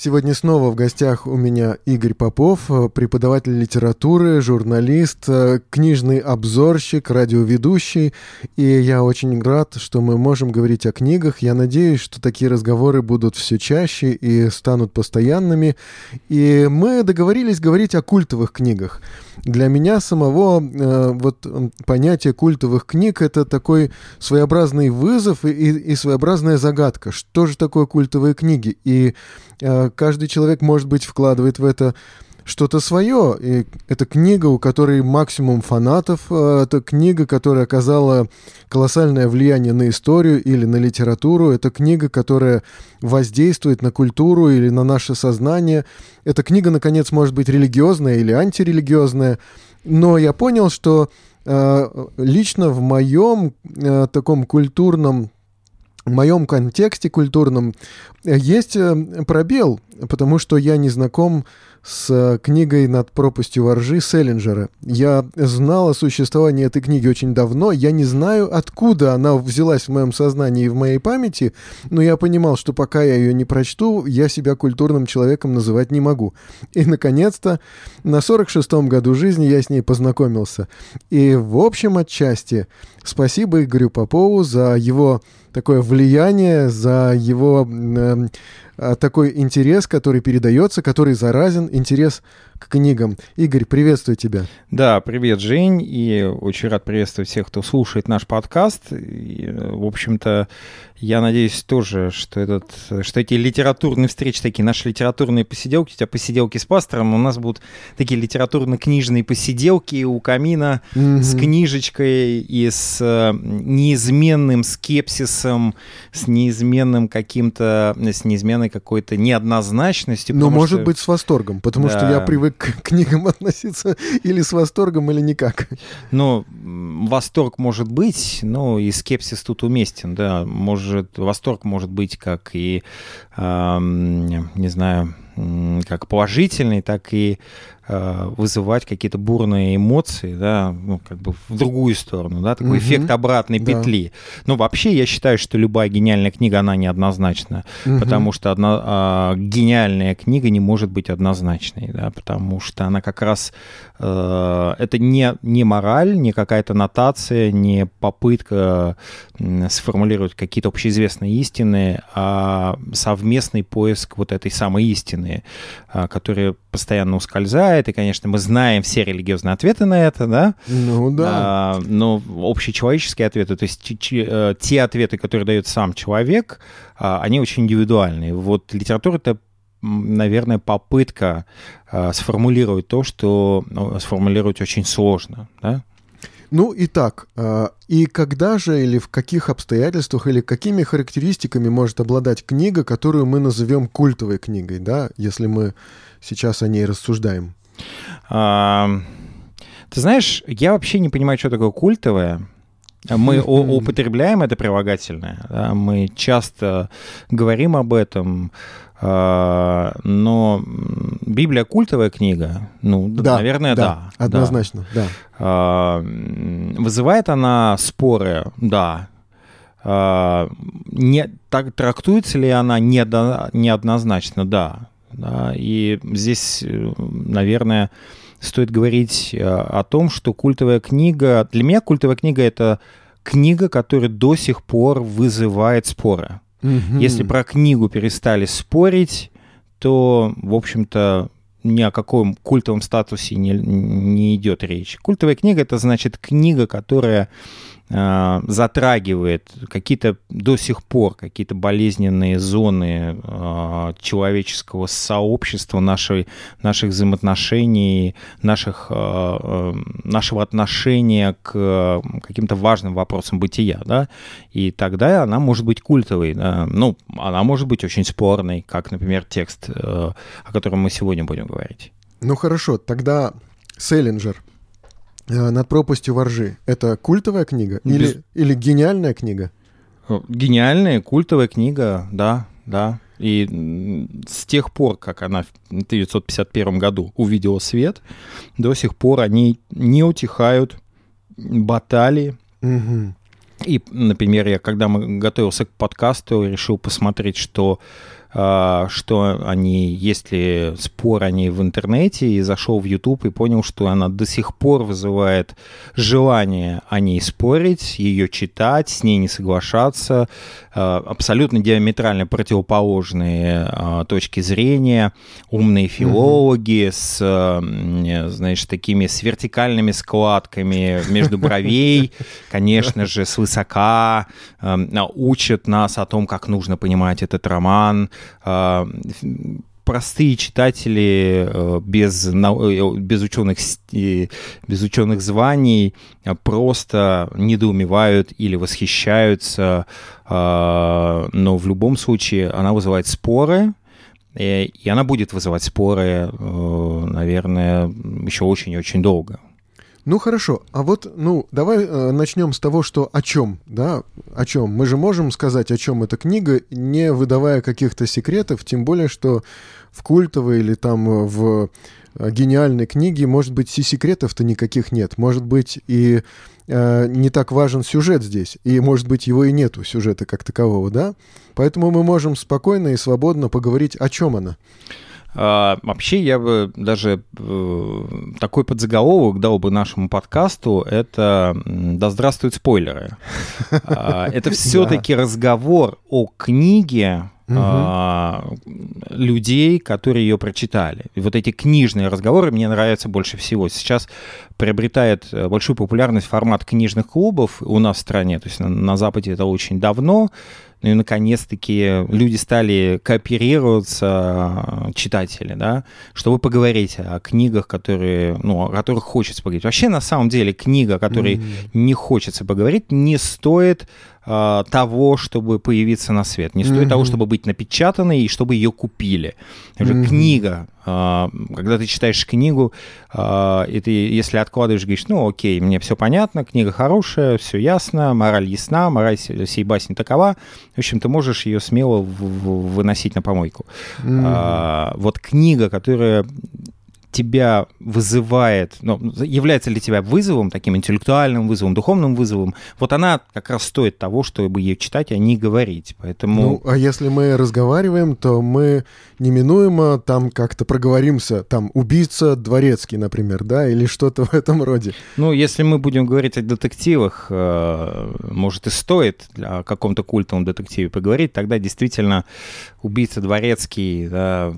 Сегодня снова в гостях у меня Игорь Попов, э, преподаватель литературы, журналист, э, книжный обзорщик, радиоведущий. И я очень рад, что мы можем говорить о книгах. Я надеюсь, что такие разговоры будут все чаще и станут постоянными. И мы договорились говорить о культовых книгах. Для меня самого э, вот понятие культовых книг это такой своеобразный вызов и, и своеобразная загадка. Что же такое культовые книги? И каждый человек, может быть, вкладывает в это что-то свое. И это книга, у которой максимум фанатов. Э, это книга, которая оказала колоссальное влияние на историю или на литературу. Это книга, которая воздействует на культуру или на наше сознание. Эта книга, наконец, может быть религиозная или антирелигиозная. Но я понял, что э, лично в моем э, таком культурном в моем контексте культурном есть пробел, потому что я не знаком с э, книгой «Над пропастью воржи» Селлинджера. Я знал о существовании этой книги очень давно. Я не знаю, откуда она взялась в моем сознании и в моей памяти, но я понимал, что пока я ее не прочту, я себя культурным человеком называть не могу. И, наконец-то, на 46-м году жизни я с ней познакомился. И, в общем, отчасти, спасибо Игорю Попову за его такое влияние, за его э, такой интерес, который передается, который заразен, интерес к книгам. Игорь, приветствую тебя. Да, привет, Жень, и очень рад приветствовать всех, кто слушает наш подкаст. И, в общем-то, я надеюсь тоже, что, этот, что эти литературные встречи, такие наши литературные посиделки, у тебя посиделки с пастором, у нас будут такие литературно-книжные посиделки у камина mm-hmm. с книжечкой и с неизменным скепсисом, с неизменным каким-то, с неизменной какой-то неоднозначностью. Но может что... быть с восторгом, потому да. что я привык к книгам относиться или с восторгом, или никак. Ну, восторг может быть, но и скепсис тут уместен, да, может восторг может быть как и, э, не знаю, как положительный, так и вызывать какие-то бурные эмоции, да, ну, как бы в другую сторону, да, такой угу. эффект обратной да. петли. Но вообще я считаю, что любая гениальная книга, она неоднозначна, угу. потому что одна а, гениальная книга не может быть однозначной, да, потому что она как раз, а, это не, не мораль, не какая-то нотация, не попытка сформулировать какие-то общеизвестные истины, а совместный поиск вот этой самой истины, а, которая постоянно ускользает, бывает, и, конечно, мы знаем все религиозные ответы на это, да? Ну да. А, но общечеловеческие ответы, то есть э, те ответы, которые дает сам человек, а, они очень индивидуальные. Вот литература — это наверное, попытка э, сформулировать то, что ну, сформулировать очень сложно, да? Ну и так, э, и когда же или в каких обстоятельствах или какими характеристиками может обладать книга, которую мы назовем культовой книгой, да, если мы сейчас о ней рассуждаем? Ты знаешь, я вообще не понимаю, что такое культовое. Мы употребляем это прилагательное, да? мы часто говорим об этом, а, но Библия культовая книга, ну, да, наверное, да. да однозначно, да. да. Вызывает она споры, да. А, не, так трактуется ли она неоднозначно, да. Да. И здесь, э, наверное, стоит говорить э, о том, что культовая книга... Для меня культовая книга — это книга, которая до сих пор вызывает споры. Угу. Если про книгу перестали спорить, то, в общем-то, ни о каком культовом статусе не, не идет речь. Культовая книга — это значит книга, которая затрагивает какие-то до сих пор какие-то болезненные зоны э, человеческого сообщества, нашей, наших взаимоотношений, наших, э, нашего отношения к каким-то важным вопросам бытия, да, и тогда она может быть культовой, да? ну, она может быть очень спорной, как, например, текст, о котором мы сегодня будем говорить. Ну хорошо, тогда Селлинджер — Э, «Над пропастью воржи» — это культовая книга Без... или, или гениальная книга? Гениальная, культовая книга, да. да, и с тех пор, как она в 1951 году увидела свет, до сих пор они не утихают баталии. Мгм. И, например, я когда мы готовился к подкасту, решил посмотреть, что что они, есть ли спор они в интернете, и зашел в YouTube и понял, что она до сих пор вызывает желание о ней спорить, ее читать, с ней не соглашаться, а, абсолютно диаметрально противоположные а, точки зрения, умные филологи с, а, знаешь, такими с вертикальными складками между бровей, конечно же, свысока, а, учат нас о том, как нужно понимать этот роман, а, простые читатели э, без, э, без, ученых, э, без ученых званий а, просто недоумевают или восхищаются, а, но в любом случае она вызывает споры, и она будет вызывать споры, наверное, еще очень и очень долго. Ну хорошо, а вот, ну, давай э, начнем с того, что о чем, да, о чем. Мы же можем сказать, о чем эта книга, не выдавая каких-то секретов, тем более, что в культовой или там э, в э, гениальной книге, может быть, и секретов-то никаких нет. Может быть, и э, не так важен сюжет здесь, и, может быть, его и нету, сюжета как такового, да? Поэтому мы можем спокойно и свободно поговорить, о чем она. А, Вообще, я бы даже э, такой подзаголовок дал бы нашему подкасту, это «Да здравствуют спойлеры». А, Это все-таки разговор о книге а, людей, которые ее прочитали. И вот эти книжные разговоры мне нравятся больше всего. Сейчас приобретает э, большую популярность формат книжных клубов у нас в стране. То есть на, на Западе это очень давно. Ну и наконец-таки люди стали кооперироваться, э, читатели, да, чтобы поговорить о книгах, которые, ну, о которых хочется поговорить. Вообще, на самом деле, книга, о которой Мгм. не хочется поговорить, не стоит а, того, чтобы появиться на свет. Не стоит Мгм. того, чтобы быть напечатанной и чтобы ее купили. Мгм. Книга, а, когда ты читаешь книгу, а, и ты, если откладываешь, говоришь, ну окей, мне все понятно, книга хорошая, все ясно, мораль ясна, мораль се- сей басни такова. В общем, ты можешь ее смело в- в- выносить на помойку. А, вот книга, которая тебя вызывает, ну, является для тебя вызовом, таким интеллектуальным вызовом, духовным вызовом, вот она как раз стоит того, чтобы ее читать, а не говорить. Поэтому... Ну, а если мы разговариваем, то мы неминуемо там как-то проговоримся, там, убийца дворецкий, например, да, или что-то в этом роде. Ну, если мы будем говорить о детективах, э, может и стоит о каком-то культовом детективе поговорить, тогда действительно убийца дворецкий, да,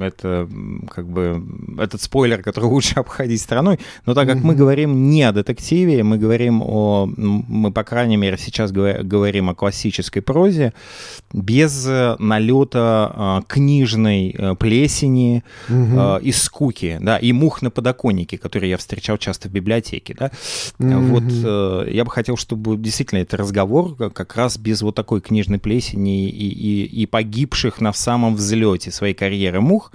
это как бы этот спойлер, который лучше обходить стороной. Но так как мы говорим не о детективе, мы говорим о, мы по крайней мере сейчас говор- говорим о классической прозе без э, налета э, книжной э, плесени, э, и скуки, да, и мух на подоконнике, которые я встречал часто в библиотеке, да. Мгм. Вот э, я бы хотел, чтобы действительно это разговор как- как раз без вот такой книжной плесени и, и, и погибших на самом взлете своей карьеры мух.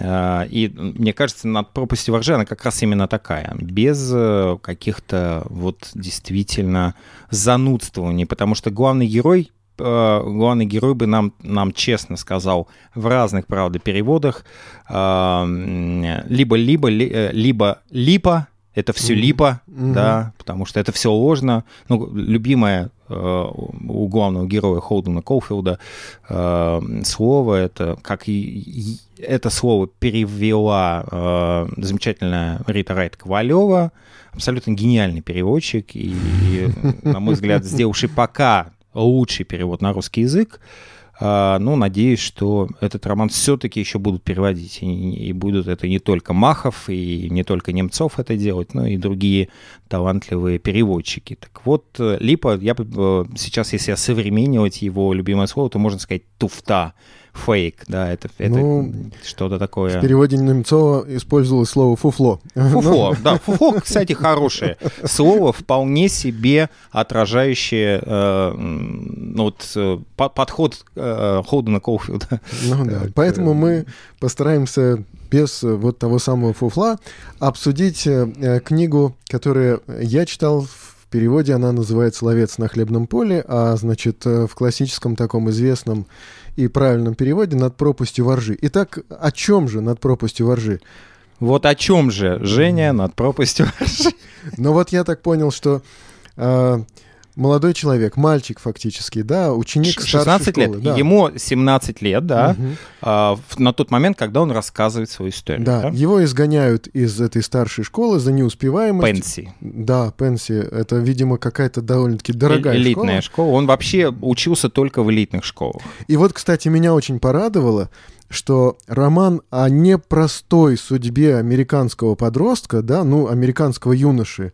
Э, И мне кажется, над пропастью воржи она как раз именно такая, без э, каких-то вот действительно занудствований, потому что главный герой э, главный герой бы нам, нам честно сказал в разных, правда, переводах, либо-либо, ли- либо липа, это все липа, Мгм. да, потому что это все ложно. Ну, любимое э, у главного героя Холдена Колфилда э, слово, это как и- это слово перевела э, замечательная Рита Райт Ковалева, абсолютно гениальный переводчик и, и, на мой взгляд, сделавший пока лучший перевод на русский язык. А, Ну, надеюсь, что этот роман все-таки еще будут переводить. И, и будут это не только Махов, и не только Немцов это делать, но и другие талантливые переводчики. Так вот, э, Липа, я э, сейчас, если осовременивать его любимое слово, то можно сказать туфта, фейк, да, это, это Ну, что-то В такое. переводе Немцова использовалось слово «фуфло». Фуфло, да, фуфло, кстати, хорошее слово, вполне себе отражающее э, ну, вот, э, по- подход э, Холдена Колфилда. Ну да, Так, поэтому э, мы постараемся без э, вот того самого фуфла обсудить э, э, книгу, которую я читал в переводе она называется «Ловец на хлебном поле», а, значит, э, в классическом таком известном и правильном переводе «Над пропастью воржи». Итак, о чем же «Над пропастью воржи»? Вот о чем же Женя над пропастью воржи? Ну вот я так понял, что э, молодой человек, мальчик фактически, да, ученик 16 школы, лет. Да. Ему 17 лет, да, а, в- на тот момент, когда он рассказывает свою историю. Да, его изгоняют из этой старшей школы за неуспеваемость. Пенси. Да, Пенси. Это, видимо, какая-то довольно-таки дорогая Элитная школа. школа. Он вообще учился только в элитных школах. И вот, кстати, меня очень порадовало, что роман о непростой судьбе американского подростка, да, ну, американского юноши,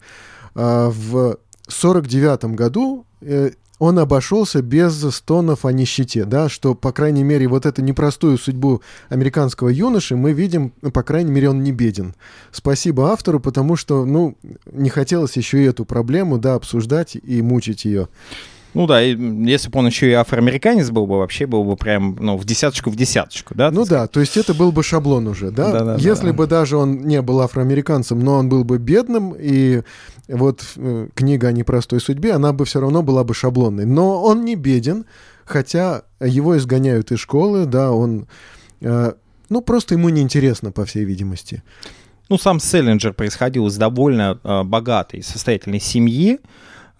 а, в 49 году э, он обошелся без стонов о нищете, да, что, по крайней мере, вот эту непростую судьбу американского юноши мы видим, ну, по крайней мере, он не беден. Спасибо автору, потому что, ну, не хотелось еще и эту проблему, да, обсуждать и мучить ее. Ну да, и если бы он еще и афроамериканец был бы, вообще был бы прям, ну, в десяточку в десяточку, да? Ну да, то есть это был бы шаблон уже, да? Да-да-да. Если бы даже он не был афроамериканцем, но он был бы бедным, и вот э, книга о непростой судьбе, она бы все равно была бы шаблонной. Но он не беден, хотя его изгоняют из школы, да, он... э, ну, просто ему неинтересно, по всей видимости. Ну, сам Селлинджер происходил из довольно э, богатой, состоятельной семьи,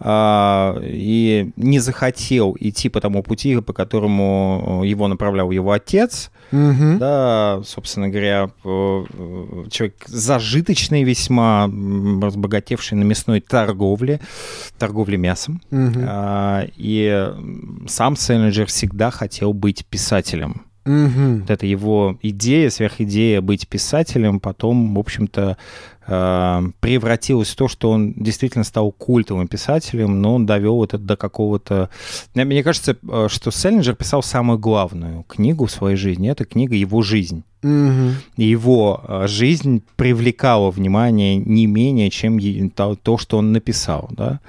а, и не захотел идти по тому пути, по которому э, его направлял его отец. Мгм. Да, собственно говоря, э, человек зажиточный весьма, разбогатевший на мясной торговле, торговле мясом. А, И сам Селлинджер всегда хотел быть писателем. Мгм. Вот эта его идея, сверхидея быть писателем, потом, в общем-то, э, превратилась в то, что он действительно стал культовым писателем, но он довел это до какого-то... Мне мне кажется, э, что Селлинджер писал самую главную книгу в своей жизни. Это книга «Его жизнь». И его э, жизнь привлекала внимание не менее, чем то, то, что он написал, да.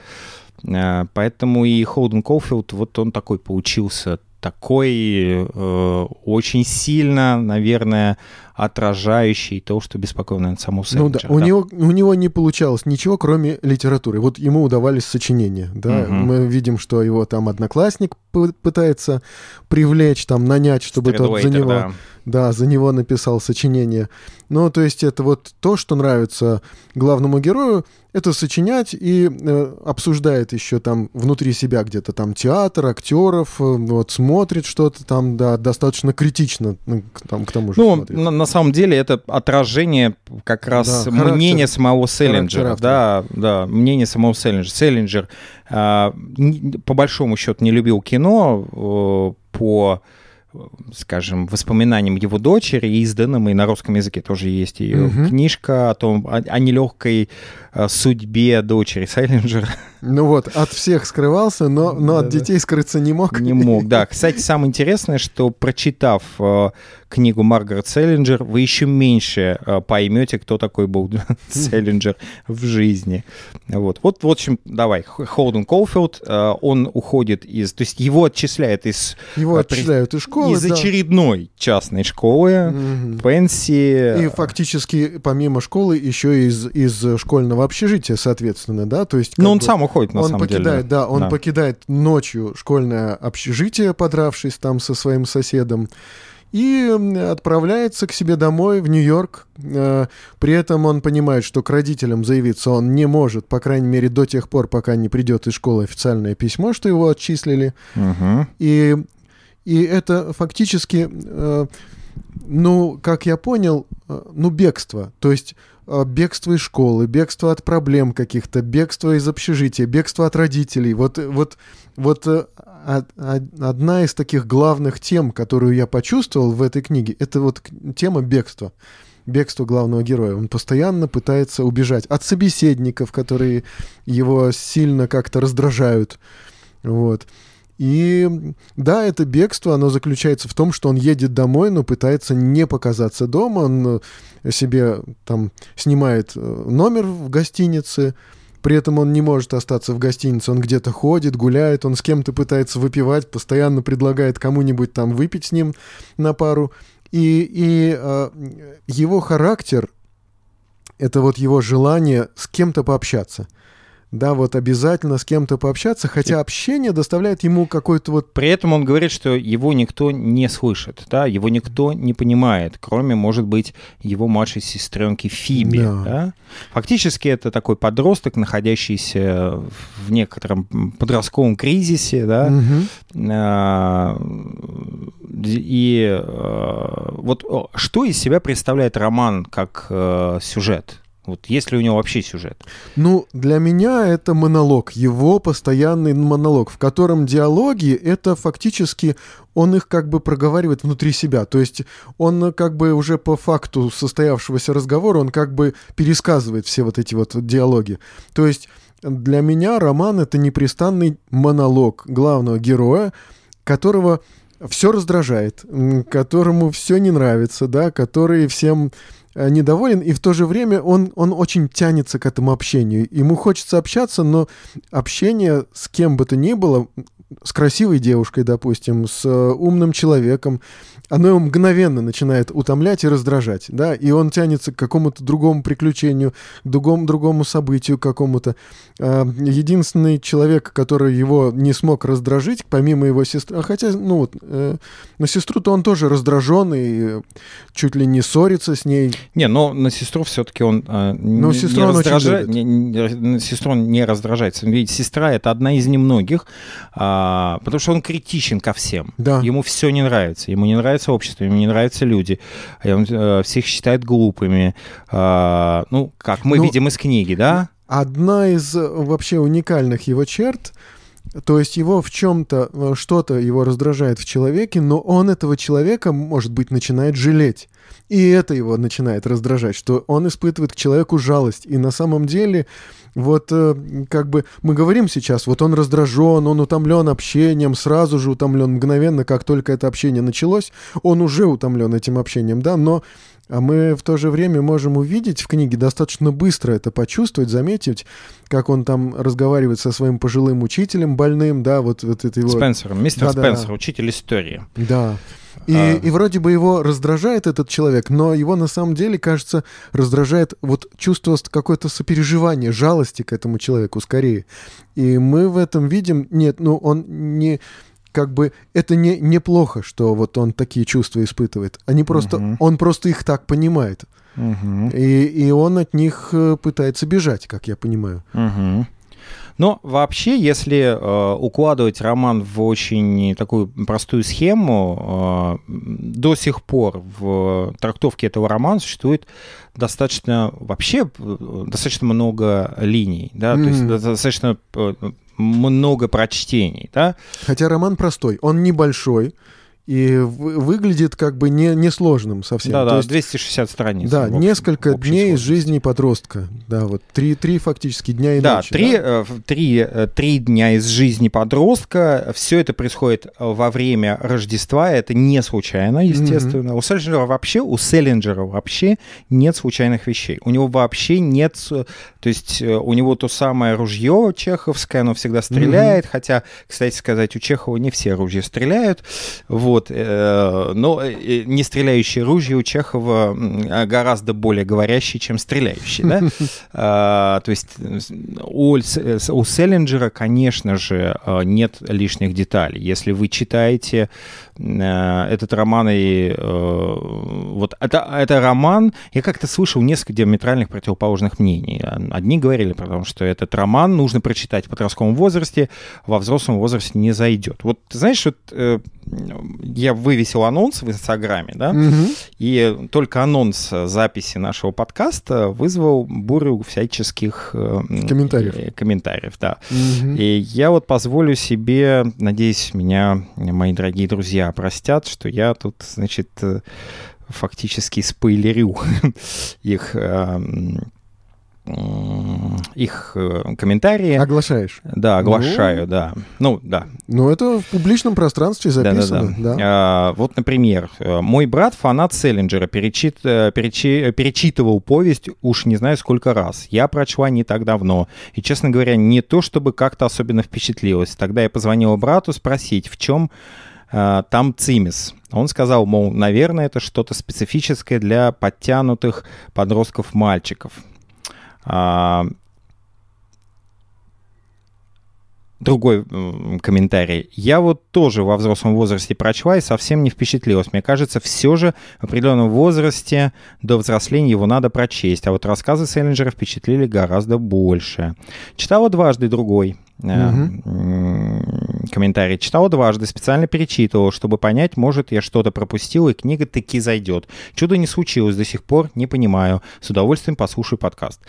Э, Поэтому и Холден Коуфилд, вот он такой получился, такой э, очень сильно, наверное, отражающий то, что беспокоит, наверное, саму Ну да, Селлинджера. у, него, у него не получалось ничего, кроме литературы. Вот ему удавались сочинения, да. Мгм. Мы видим, что его там одноклассник пытается привлечь, там, нанять, чтобы тот за него, да. Да, за него написал сочинение. Ну, то есть это вот то, что нравится главному герою, это сочинять и э, обсуждает еще там внутри себя где-то там театр, актеров, э, вот смотрит что-то там, да, достаточно критично ну, к, там, к тому же Ну, смотрит. на, на самом деле это отражение как раз Да, характер- мнения самого Селлинджера. Да, да, мнение самого Селлинджера. Селлинджер, н- по большому счету, не любил кино э, по э, скажем, воспоминаниям его дочери, изданным, и на русском языке тоже есть ее Мгм. книжка о том, о, о нелегкой э, судьбе дочери Селлинджера. Ну вот, от всех скрывался, но, но от Да-да. детей скрыться не мог. Не мог, да. Кстати, самое интересное, что прочитав э, книгу Маргарет Селлинджер, вы еще меньше э, поймете, кто такой был Селлинджер в жизни. Вот, вот, в общем, давай, Холден Колфилд, э, он уходит из... То есть его отчисляют из, Его э, отчисляют из школы. из да. очередной частной школы, Мгм. пенсии. И фактически, помимо школы, еще из, из школьного общежития, соответственно, да? То есть, как Ну, он бы, сам уходит, на он самом покидает, деле. да, он Да. покидает ночью школьное общежитие, подравшись там со своим соседом, и отправляется к себе домой в Нью-Йорк. Э, При этом он понимает, что к родителям заявиться он не может, по крайней мере, до тех пор, пока не придет из школы официальное письмо, что его отчислили. Мгм. И, и это фактически, э, ну, как я понял, э, ну, бегство. То есть бегство из школы, бегство от проблем каких-то, бегство из общежития, бегство от родителей. Вот, вот, вот э, од- од- одна из таких главных тем, которую я почувствовал в этой книге, это вот тема бегства. Бегство главного героя. Он постоянно пытается убежать от собеседников, которые его сильно как-то раздражают. Вот. И да, это бегство, оно заключается в том, что он едет домой, но пытается не показаться дома. Он э, себе там снимает э, номер в гостинице, при этом он не может остаться в гостинице, он где-то ходит, гуляет, он с кем-то пытается выпивать, постоянно предлагает кому-нибудь там выпить с ним на пару. И, и э, его характер — это вот его желание с кем-то пообщаться. Да, вот обязательно с кем-то пообщаться, хотя общение доставляет ему какой-то вот... При этом он говорит, что его никто не слышит, да, его никто не понимает, кроме, может быть, его младшей сестренки Фиби, да. да? Фактически это такой подросток, находящийся в некотором подростковом кризисе, да, угу. и а, вот что из себя представляет роман как э, сюжет? Вот есть ли у него вообще сюжет? Ну, для меня это монолог, его постоянный монолог, в котором диалоги — это фактически он их как бы проговаривает внутри себя. То есть он как бы уже по факту состоявшегося разговора, он как бы пересказывает все вот эти вот диалоги. То есть для меня роман — это непрестанный монолог главного героя, которого все раздражает, которому все не нравится, да, который всем недоволен, и в то же время он, он очень тянется к этому общению. Ему хочется общаться, но общение с кем бы то ни было, с красивой девушкой, допустим, с э, умным человеком, оно его мгновенно начинает утомлять и раздражать, да, и он тянется к какому-то другому приключению, к другому, другому событию какому-то. А, единственный человек, который его не смог раздражить, помимо его сестры, а хотя, ну вот, э, на сестру-то он тоже раздраженный, чуть ли не ссорится с ней. Не, но на сестру все-таки он э, но не, не он раздражает, не, не, сестру он не раздражается. Ведь сестра это одна из немногих, а, потому что он критичен ко всем. Да. Ему все не нравится, ему не нравится нравится общество, ему не нравятся люди, он э, всех считает глупыми. Э, ну, как мы ну, видим из книги, да? Одна из э, вообще уникальных его черт то есть его в чем-то, э, что-то его раздражает в человеке, но он этого человека, может быть, начинает жалеть. И это его начинает раздражать, что он испытывает к человеку жалость. И на самом деле вот э, как бы мы говорим сейчас, вот он раздражен, он утомлен общением, сразу же утомлен мгновенно, как только это общение началось, он уже утомлен этим общением, да, но а мы в то же время можем увидеть в книге достаточно быстро это почувствовать, заметить, как он там разговаривает со своим пожилым учителем больным, да, вот, вот это его... Спенсером, мистер да, Спенсер, да. учитель истории. Да. И, а... и вроде бы его раздражает этот человек, но его на самом деле, кажется, раздражает вот чувство какое-то сопереживания, жалости к этому человеку скорее. И мы в этом видим, нет, ну он не как бы это не неплохо, что вот он такие чувства испытывает. Они просто, угу. он просто их так понимает. Угу. И, и он от них э, пытается бежать, как я понимаю. Угу. Но вообще, если э, укладывать роман в очень такую простую схему, э, до сих пор в трактовке этого романа существует достаточно вообще э, достаточно много линий, да, mm-hmm. то есть достаточно э, много прочтений, да. Хотя роман простой, он небольшой, и выглядит как бы не, несложным совсем. Да, да, есть, 260 страниц. Да, общем, несколько дней из жизни подростка. Да, вот три, три фактически дня и да, ночи. Три, да, э, три, э, три дня из жизни подростка. Все это происходит во время Рождества. Это не случайно, естественно. Mm-hmm. У Селлинджера вообще, у Селлинджера вообще нет случайных вещей. У него вообще нет... То есть э, у него то самое ружье чеховское, оно всегда стреляет. Mm-hmm. Хотя, кстати сказать, у Чехова не все ружья стреляют. Вот вот, э, но э, не стреляющие ружья у Чехова гораздо более говорящие, чем стреляющие, да? А, то есть у, Селлинджера, конечно же, э, нет лишних деталей. Если вы читаете Э, этот роман и э, вот это, это роман, я как-то слышал несколько диаметральных противоположных мнений. Одни говорили, потому что этот роман нужно прочитать в подростковом возрасте, во взрослом возрасте не зайдет. Вот знаешь, вот э, я вывесил анонс в Инстаграме, да, угу. и только анонс записи нашего подкаста вызвал бурю всяческих комментариев. комментариев, да. Угу. И я вот позволю себе, надеюсь, меня мои дорогие друзья простят, что я тут, значит, э, фактически спойлерю их эм, их э, комментарии. Оглашаешь? Да, оглашаю, ну, да. Ну, да. Ну, это в публичном пространстве записано. Да, да, да. да. А, вот, например, э, мой брат фанат Селлинджера, перечит, перечи, перечитывал повесть уж не знаю сколько раз. Я прочла не так давно. И, честно говоря, не то, чтобы как-то особенно впечатлилась. Тогда я позвонила брату спросить, в чем там цимис. Он сказал, мол, наверное, это что-то специфическое для подтянутых подростков-мальчиков. А, другой комментарий. Я вот тоже во взрослом возрасте прочла и совсем не впечатлилась. Мне кажется, все же в определенном возрасте до взросления его надо прочесть. А вот рассказы Селлинджера впечатлили гораздо больше. Читала дважды другой угу. комментарий. Читал дважды, специально перечитывал, чтобы понять, может, я что-то пропустил, и книга таки зайдет. Чудо не случилось до сих пор, не понимаю. С удовольствием послушаю подкаст.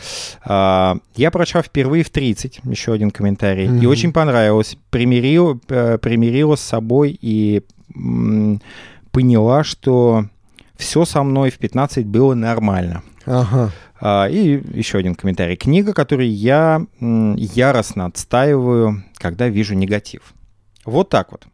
А, я прочла впервые в 30, еще один комментарий, угу. и очень понравилось. Примирил, э, примирила с собой и поняла, что все со мной в 15 было нормально. Ага. А, и еще один комментарий. Книга, которую я яростно отстаиваю, когда вижу негатив. Вот так вот.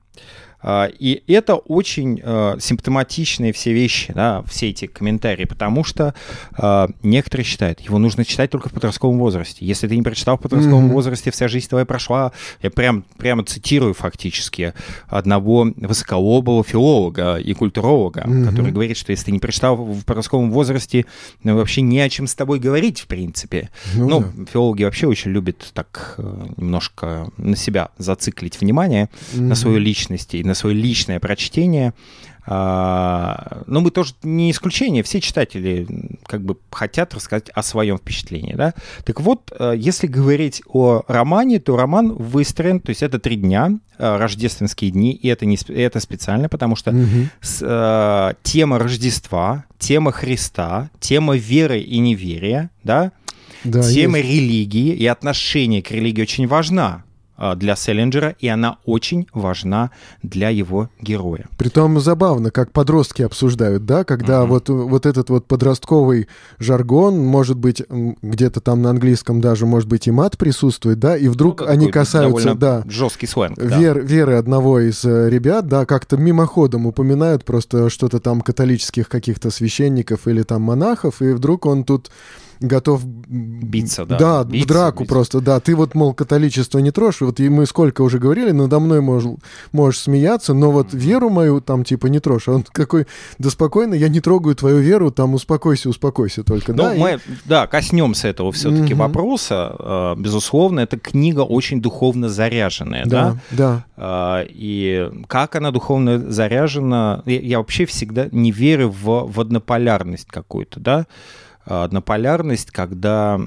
А, и это очень э, симптоматичные все вещи, да, все эти комментарии, потому что э, некоторые считают, его нужно читать только в подростковом возрасте. Если ты не прочитал в подростковом mm-hmm. возрасте, вся жизнь твоя прошла. Я прям, прямо цитирую фактически одного высоколобого филолога и культуролога, mm-hmm. который говорит, что если ты не прочитал в подростковом возрасте, ну, вообще не о чем с тобой говорить, в принципе. Ну, ну да. филологи вообще очень любят так э, немножко на себя зациклить внимание, mm-hmm. на свою личность и на свое личное прочтение. А, но мы тоже не исключение, все читатели как бы хотят рассказать о своем впечатлении, да. Так вот, э, если говорить о романе, то роман выстроен, то есть это три дня, э, рождественские дни, и это, не, это специально, потому что угу. с, э, тема Рождества, тема Христа, тема веры и неверия, да, да тема есть. религии и отношение к религии очень важна. А, для Селлинджера, и она очень важна для его героя. Притом забавно, как подростки обсуждают, да, когда uh-huh. вот, вот этот вот подростковый жаргон, может быть, где-то там на английском даже, может быть, и мат присутствует, да, и вдруг ну, они касаются, да, жесткий сленг, вер, да. веры одного из э, ребят, да, как-то мимоходом упоминают просто что-то там католических каких-то священников или там монахов, и вдруг он тут готов биться, да. Да, биться, в драку биться. просто, да. Ты вот, мол, католичество не трожь, вот и мы сколько уже говорили, надо мной можешь, можешь смеяться, но вот веру мою там типа не трожь. А он какой, да спокойно, я не трогаю твою веру, там успокойся, успокойся только. Ну, да, мы, и... да, коснемся этого все-таки угу. вопроса. А, безусловно, эта книга очень духовно заряженная, да? Да, да. А, и как она духовно заряжена, я вообще всегда не верю в, в однополярность какую-то, да? Однополярность, когда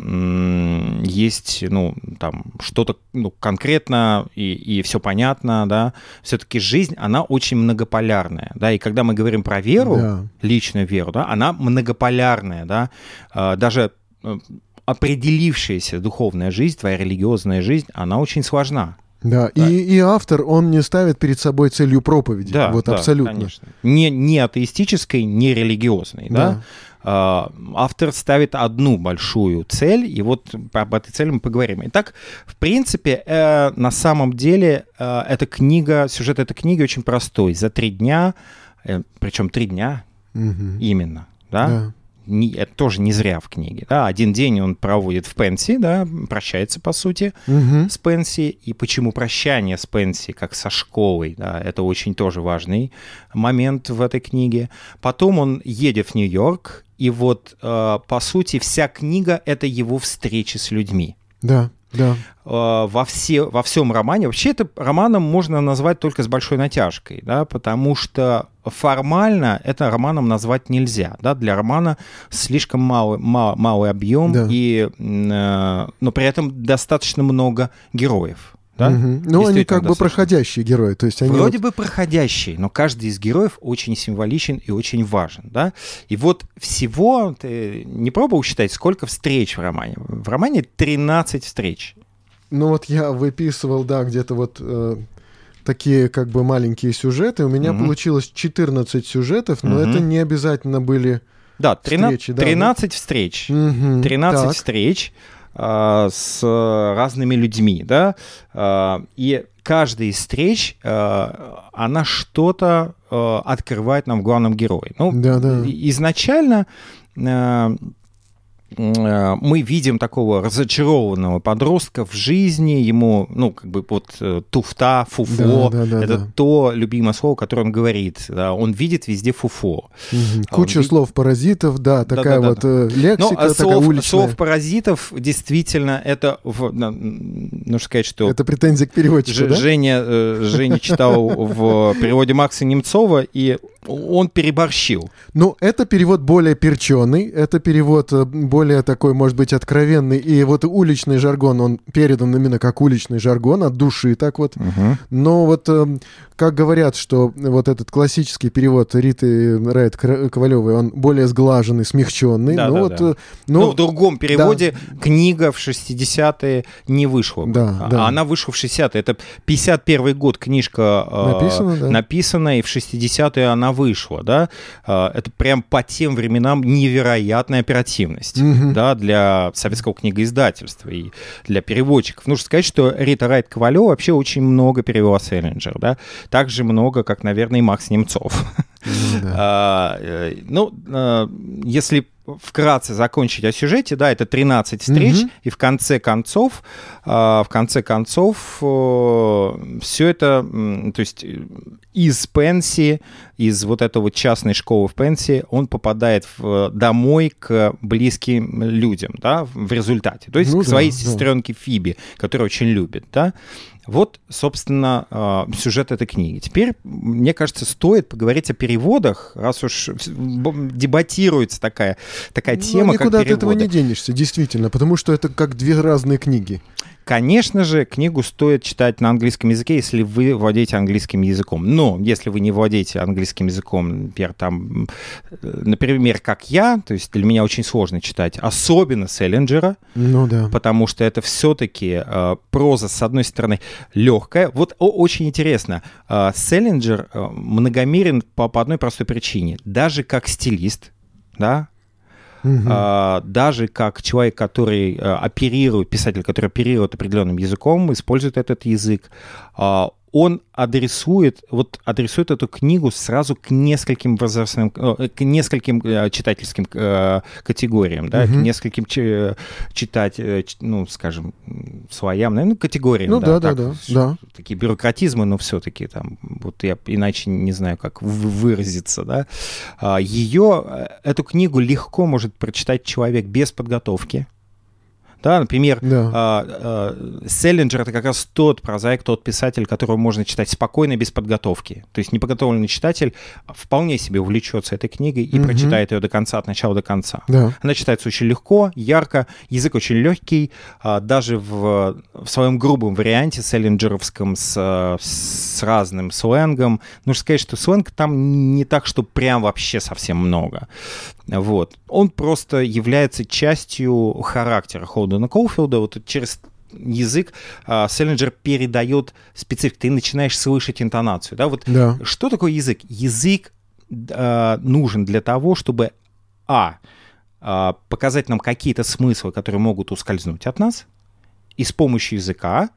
есть, ну, там, что-то ну, конкретно и, и все понятно, да, все-таки жизнь, она очень многополярная, да, и когда мы говорим про веру, да. личную веру, да, она многополярная, да, а, даже э, определившаяся духовная жизнь, твоя религиозная жизнь, она очень сложна. Да, да. И, и автор, он не ставит перед собой целью проповеди. Да, вот да, абсолютно. Конечно. Не, не атеистической, не религиозной, да. да? А, автор ставит одну большую цель, и вот об этой цели мы поговорим. Итак, в принципе, э, на самом деле э, эта книга, сюжет этой книги очень простой. За три дня, э, причем три дня угу. именно, да? да не, это тоже не зря в книге. Да? Один день он проводит в Пенси, да, прощается, по сути, угу. с Пенси. И почему прощание с Пенси, как со школой, да, это очень тоже важный момент в этой книге. Потом он едет в Нью-Йорк, и вот, э, по сути, вся книга — это его встречи с людьми. Да. Да. Э, во, все, во всем романе. Вообще это романом можно назвать только с большой натяжкой, да, потому что формально это романом назвать нельзя. Да, для романа слишком малый, мал, малый объем, да. и, э, но при этом достаточно много героев да? Угу. Ну, они как бы проходящие герои. То есть они Вроде вот... бы проходящие, но каждый из героев очень символичен и очень важен, да? И вот всего, ты не пробовал считать, сколько встреч в романе? В романе 13 встреч. Ну вот я выписывал, да, где-то вот э, такие как бы маленькие сюжеты. У меня угу. получилось 14 сюжетов, но угу. это не обязательно были да, 13, встречи. Да, 13 встреч. Угу. 13 так. встреч. А, с разными людьми, да, а, и каждая из встреч, а, она что-то открывает нам в главном герое. Ну, да, да. изначально мы видим такого разочарованного подростка в жизни, ему, ну, как бы вот э, туфта, фуфо, да, да, да, это да. то любимое слово, которое он говорит, да, он видит везде фуфо. Угу. Куча видит... слов паразитов, да, такая да, да, вот да, да. лексика, Но, такая слов, уличная. слов паразитов действительно это, нужно сказать, что... Это претензия к переводчику, Ж, да? Женя, Женя читал в переводе Макса Немцова, и он переборщил. Ну, это перевод более перченый, это перевод э, более такой, может быть, откровенный. И вот уличный жаргон, он передан именно как уличный жаргон, от души так вот. Угу. Но вот, э, как говорят, что вот этот классический перевод Риты Райт Ковалевой, он более сглаженный, смягченный. Да, ну, да, вот, да. Э, но... но в другом переводе да. книга в 60-е не вышла. Да, а да. Она вышла в 60-е. Это 51 год книжка написана, да. написана, и в 60-е она вышла, да, а, это прям по тем временам невероятная оперативность, угу. да, для советского книгоиздательства и для переводчиков. Нужно сказать, что Рита Райт Ковалева вообще очень много перевела Селлинджер, да, так же много, как, наверное, и Макс Немцов. Ну, да. а, э, ну а, если вкратце закончить о сюжете, да, это 13 встреч, угу. и в конце концов, в конце концов, все это, то есть из Пенси, из вот этого вот частной школы в Пенси, он попадает в, домой к близким людям, да, в результате. То есть ну, к своей да, сестренке. Фиби, которую очень любит, да. Вот, собственно, а, сюжет этой книги. Теперь, мне кажется, стоит поговорить о переводах, раз уж дебатируется такая, такая ну, тема, никуда как от этого не денешься, действительно, потому что это как две разные книги. Конечно же, книгу стоит читать на английском языке, если вы владеете английским языком. Но если вы не владеете английским языком, например, там, например, как я, то есть для меня очень сложно читать, особенно Селлинджера, ну да. потому что это все-таки э, проза, с одной стороны, легкая. Вот о, очень интересно, э, Селлинджер э, многомерен по, по одной простой причине. Даже как стилист, да, А, даже как человек, который а, оперирует, писатель, который оперирует определенным языком, использует этот язык, а, он адресует, вот адресует эту книгу сразу к нескольким возрастным, э, к нескольким э, читательским э, категориям, да, угу. к нескольким читать, ну, скажем, слоям, наверное, категориям. Ну да, да, так, да, да. Такие бюрократизмы, но все-таки там, вот я иначе не знаю, как выразиться, да. А, Ее, эту книгу легко может прочитать человек без подготовки, да, например, да. А, а, Селлинджер — это как раз тот прозаик, тот писатель, которого можно читать спокойно, без подготовки. То есть неподготовленный читатель вполне себе увлечется этой книгой и угу. прочитает ее до конца, от начала до конца. Да. Она читается очень легко, ярко, язык очень легкий, а, даже в, в своем грубом варианте селлинджеровском с, с разным сленгом. Нужно сказать, что сленг там не так, что прям вообще совсем много. Вот. Он просто является частью характера Холдена Коуфилда. Вот через язык а, Селлинджер передает специфику. Ты начинаешь слышать интонацию. Да? Вот да. Что такое язык? Язык а, нужен для того, чтобы а, а показать нам какие-то смыслы, которые могут ускользнуть от нас, и с помощью языка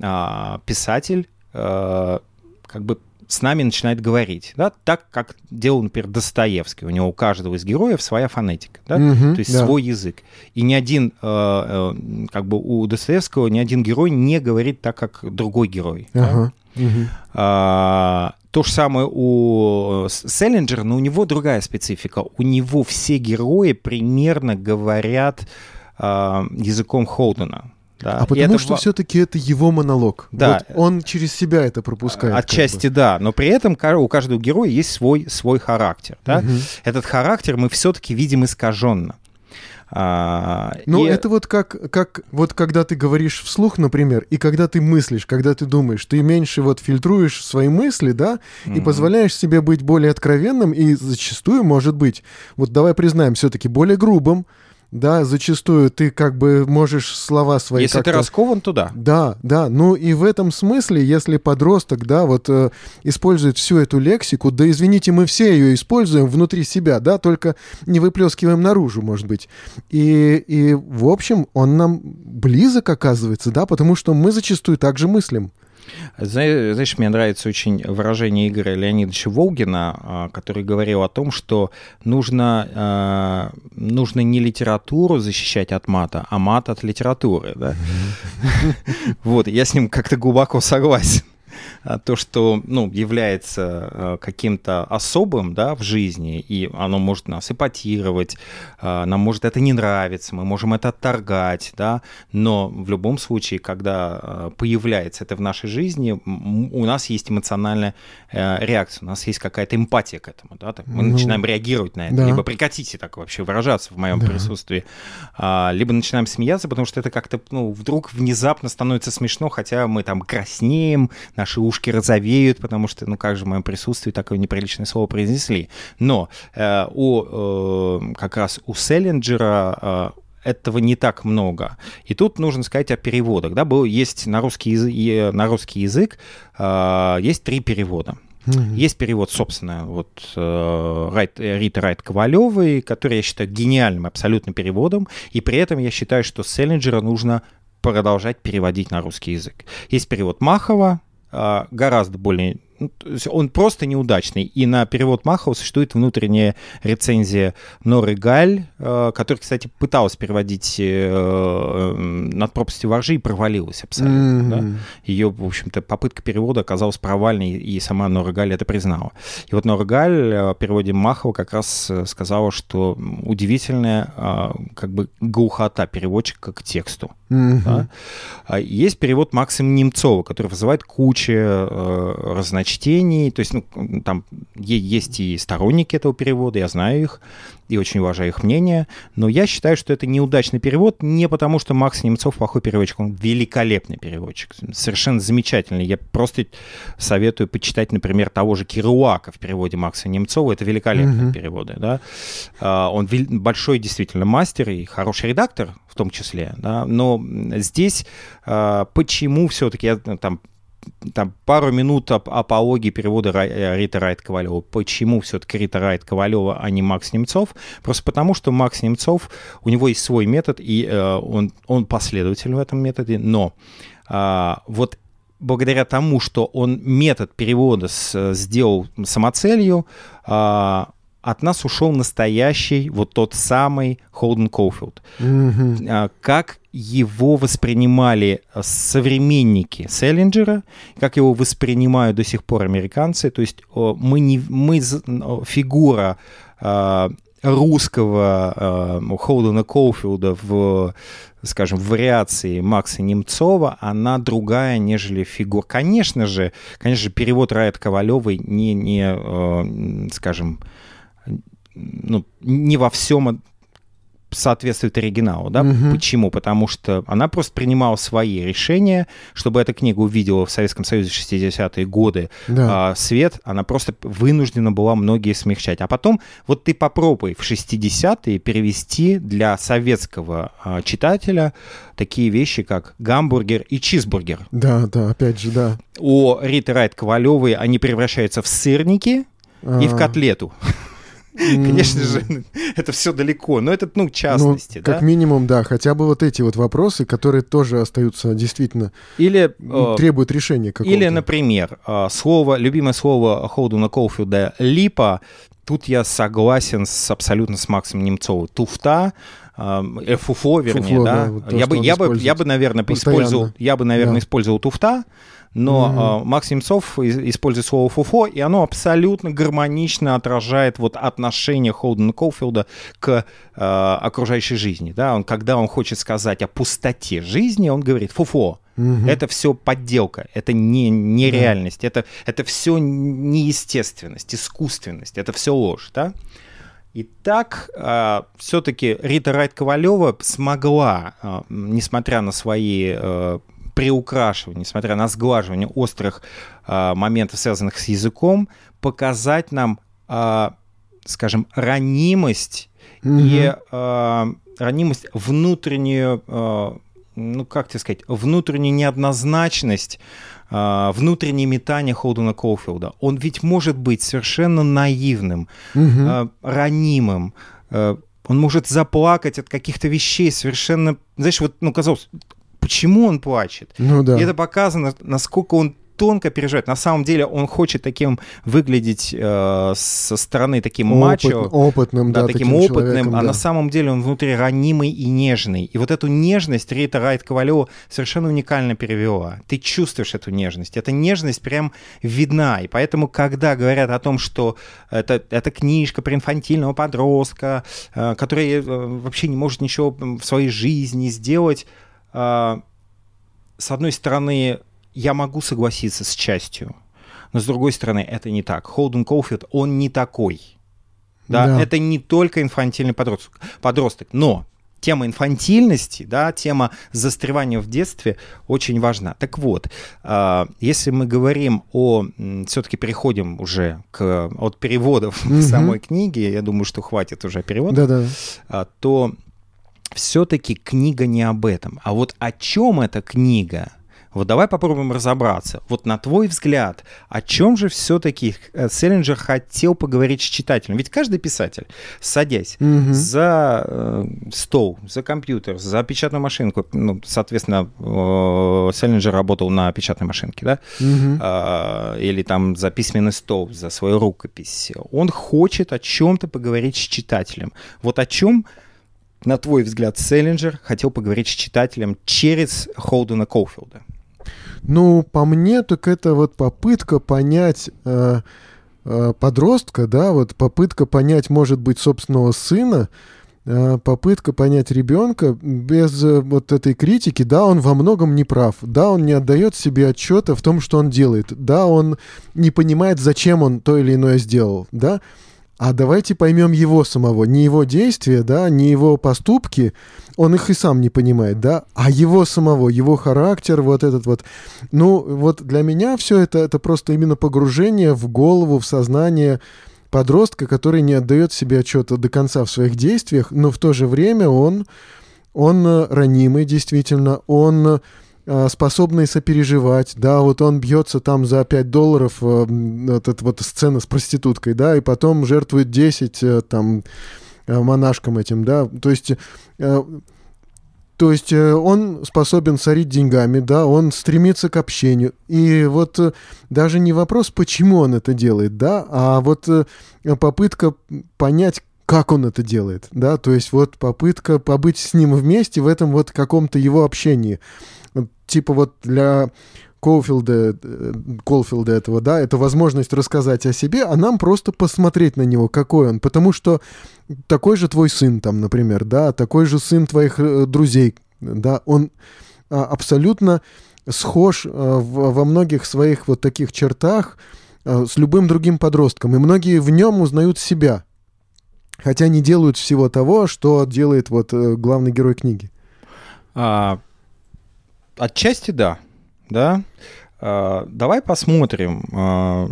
а, писатель а, как бы с нами начинает говорить, да, так, как делал, например, Достоевский. У него у каждого из героев своя фонетика, да, угу, то есть да. свой язык. И ни один, э, э, как бы у Достоевского ни один герой не говорит так, как другой герой. Ага. Да? Угу. А, то же самое у Селлинджера, но у него другая специфика. У него все герои примерно говорят э, языком Холдена. Да. А потому это... что все-таки это его монолог. Да. Вот он через себя это пропускает. Отчасти да, но при этом у каждого героя есть свой, свой характер. Да? Угу. Этот характер мы все-таки видим искаженно. А, ну, и... это вот как, как вот когда ты говоришь вслух, например, и когда ты мыслишь, когда ты думаешь, ты меньше вот фильтруешь свои мысли, да, mm-hmm. и позволяешь себе быть более откровенным и зачастую, может быть, вот давай признаем, все-таки более грубым, да, зачастую ты как бы можешь слова свои Если ты раскован, то да. Да, да, ну и в этом смысле, если подросток, да, вот э, использует всю эту лексику, да извините, мы все ее используем внутри себя, да, только не выплескиваем наружу, может быть. И, и в общем, он нам близок оказывается, да, потому что мы зачастую также мыслим. Знаешь, мне нравится очень выражение Игоря Леонидовича Волгина, а, который говорил о том, что нужно, а, нужно не литературу защищать от мата, а мат от литературы. Да? Вот, я с ним как-то глубоко согласен. А, то, что ну, является а, каким-то особым да, в жизни, и оно может нас эпатировать, а, нам может это не нравиться, мы можем это отторгать, да, но в любом случае, когда появляется это в нашей жизни, у нас есть эмоциональная э, реакция, у нас есть какая-то эмпатия к этому, да, мы ну, начинаем реагировать на это, да. либо прекратите так вообще выражаться в моем да. присутствии, либо начинаем смеяться, потому что это как-то ну, вдруг внезапно становится смешно, хотя мы там краснеем, наши ушки розовеют, потому что, ну как же в моем присутствии такое неприличное слово произнесли. Но э, у, э, как раз у Селлинджера э, этого не так много. И тут нужно сказать о переводах. Да? Был, есть на русский язык, на русский язык э, есть три перевода. Mm-hmm. Есть перевод, собственно, вот э, Райт, Рита Райт Ковалевой, который я считаю гениальным абсолютно переводом, и при этом я считаю, что Селлинджера нужно продолжать переводить на русский язык. Есть перевод Махова, гораздо более ну, он просто неудачный. И на перевод Махова существует внутренняя рецензия Норы Галь, э, которая, кстати, пыталась переводить э, «Над пропастью воржи» и провалилась абсолютно. Mm-hmm. Да? Ее, в общем-то, попытка перевода оказалась провальной, и сама Нора Галь это признала. И вот Нора Галь э, в переводе Махова как раз сказала, что удивительная как бы глухота переводчика к тексту. Mm-hmm. Да? А есть перевод Максима Немцова, который вызывает кучу разночтений чтений. То есть, ну, там есть и сторонники этого перевода, я знаю их, и очень уважаю их мнение. Но я считаю, что это неудачный перевод не потому, что Макс Немцов плохой переводчик, он великолепный переводчик, совершенно замечательный. Я просто советую почитать, например, того же Кируака в переводе Макса Немцова. Это великолепные mm-hmm. переводы, да. А, он большой действительно мастер и хороший редактор в том числе, да. Но здесь а, почему все-таки я там там пару минут об апологии перевода э, Рита Райт Ковалева. Почему все-таки Рита Райт Ковалева, а не Макс Немцов? Просто потому, что Макс Немцов, у него есть свой метод, и э, он, он последователь в этом методе, но э, вот благодаря тому, что он метод перевода с, сделал самоцелью, э, от нас ушел настоящий, вот тот самый Холден Коуфилд. Mm-hmm. Как его воспринимали современники Селлинджера, как его воспринимают до сих пор американцы. То есть мы, не, мы фигура а, русского э, Холдена Коуфилда в, скажем, в вариации Макса Немцова, она другая, нежели фигура. Конечно же, конечно же, перевод Райт Ковалевой не, не э, скажем, ну, не во всем соответствует оригиналу, да? Угу. Почему? Потому что она просто принимала свои решения, чтобы эта книга увидела в Советском Союзе 60-е годы да. а, свет, она просто вынуждена была многие смягчать. А потом вот ты попробуй в 60-е перевести для советского а, читателя такие вещи, как гамбургер и чизбургер. Да, да, опять же, да. У Риты Райт Ковалевой они превращаются в сырники а и в котлету. Конечно же, это все далеко, но это, ну, частности, ну, Как минимум, да, хотя бы вот эти вот вопросы, которые тоже остаются действительно... Или... Требуют решения какого-то. Или, например, а, слово, любимое слово Холдуна Колфилда «липа», тут я согласен с, абсолютно с Максом Немцовым. Туфта, э, фуфо, вернее, Фуфло, да. да вот то, я, бы, я, бы, я бы, наверное, использовал, я бы, наверное, да. использовал туфта, но mm-hmm. э, Макс Немцов использует слово «фуфо», и оно абсолютно гармонично отражает вот отношение Холдена Коуфилда к э, окружающей жизни. Да? Он, когда он хочет сказать о пустоте жизни, он говорит «фуфо». Угу. Это все подделка, это не, не да. это, это все неестественность, искусственность, это все ложь, да? Итак, э, все-таки Рита Райт Ковалева смогла, э, несмотря на свои э, приукрашивание, несмотря на сглаживание острых э, моментов, связанных с языком, показать нам, э, скажем, ранимость mm-hmm. и э, ранимость внутреннюю, э, ну как тебе сказать, внутреннюю неоднозначность, внутреннее метание Холдена Коуфилда. Он ведь может быть совершенно наивным, э, ранимым, он может заплакать от каких-то вещей совершенно, знаешь, вот, ну, казалось, почему он плачет. Ну да. И это показано, насколько он тонко переживает. На самом деле он хочет таким выглядеть э, со стороны таким Опыт, мачо, опытным, да, да, таким, опытным, а да. на самом деле он внутри ранимый и нежный. И вот эту нежность Рита Райт Ковалева совершенно уникально перевела. Ты чувствуешь эту нежность. Эта нежность прям видна. И поэтому, когда говорят о том, что это, это книжка про инфантильного подростка, э, который э, вообще не может ничего в своей жизни сделать, с одной стороны, я могу согласиться с частью, но с другой стороны, это не так. Холден Коуфилд, он не такой. Да? Да. Это не только инфантильный подросток, подросток, но тема инфантильности, да, тема застревания в детстве очень важна. Так вот, а, если мы говорим о, все-таки переходим уже к, от переводов Мгм. самой книге, я думаю, что хватит уже переводов, Да-да. а, то все-таки книга не об этом. А вот о чем эта книга? Вот давай попробуем разобраться. Вот на твой взгляд, о чем же все-таки Селлинджер хотел поговорить с читателем? Ведь каждый писатель, садясь Мгм. за э, стол, за компьютер, за печатную машинку, ну, соответственно, э, Селлинджер работал на печатной машинке, да, Мгм. а, или там за письменный стол, за свою рукопись. Он хочет о чем-то поговорить с читателем. Вот о чем, на твой взгляд, Селлинджер хотел поговорить с читателем через Холдена Коуфилда? Ну, по мне, так это вот попытка понять э, э, подростка, да, вот попытка понять, может быть, собственного сына, э, попытка понять ребенка без э, вот этой критики, да, он во многом не прав, да, он не отдает себе отчета в том, что он делает, да, он не понимает, зачем он то или иное сделал, да, а давайте поймем его самого, не его действия, да, не его поступки, он их и сам не понимает, да, а его самого, его характер, вот этот вот. Ну, вот для меня все это, это просто именно погружение в голову, в сознание подростка, который не отдает себе отчета до конца в своих действиях, но в то же время он, он э, ранимый, действительно, он э, способный сопереживать, да, вот он бьется там за 5 долларов, э, вот эта вот сцена с проституткой, да, и потом жертвует 10 э, там э, монашкам этим, да, то есть... э, то есть э, он способен сорить деньгами, да, он стремится к общению. И вот э, даже не вопрос, почему он это делает, да, а вот э, попытка понять, как он это делает, да, то есть вот попытка побыть с ним вместе в этом вот каком-то его общении. Вот Типа вот для Коуфилда, э, Колфилда этого, да, это возможность рассказать о себе, а нам просто посмотреть на него, какой он, потому что такой же твой сын там, например, да, такой же сын твоих э, друзей, да, он а, абсолютно схож в- во многих своих вот таких чертах с любым другим подростком, и многие в нем узнают себя, хотя не делают всего того, что делает вот э, главный герой книги. А, отчасти да, да. А, давай посмотрим. А,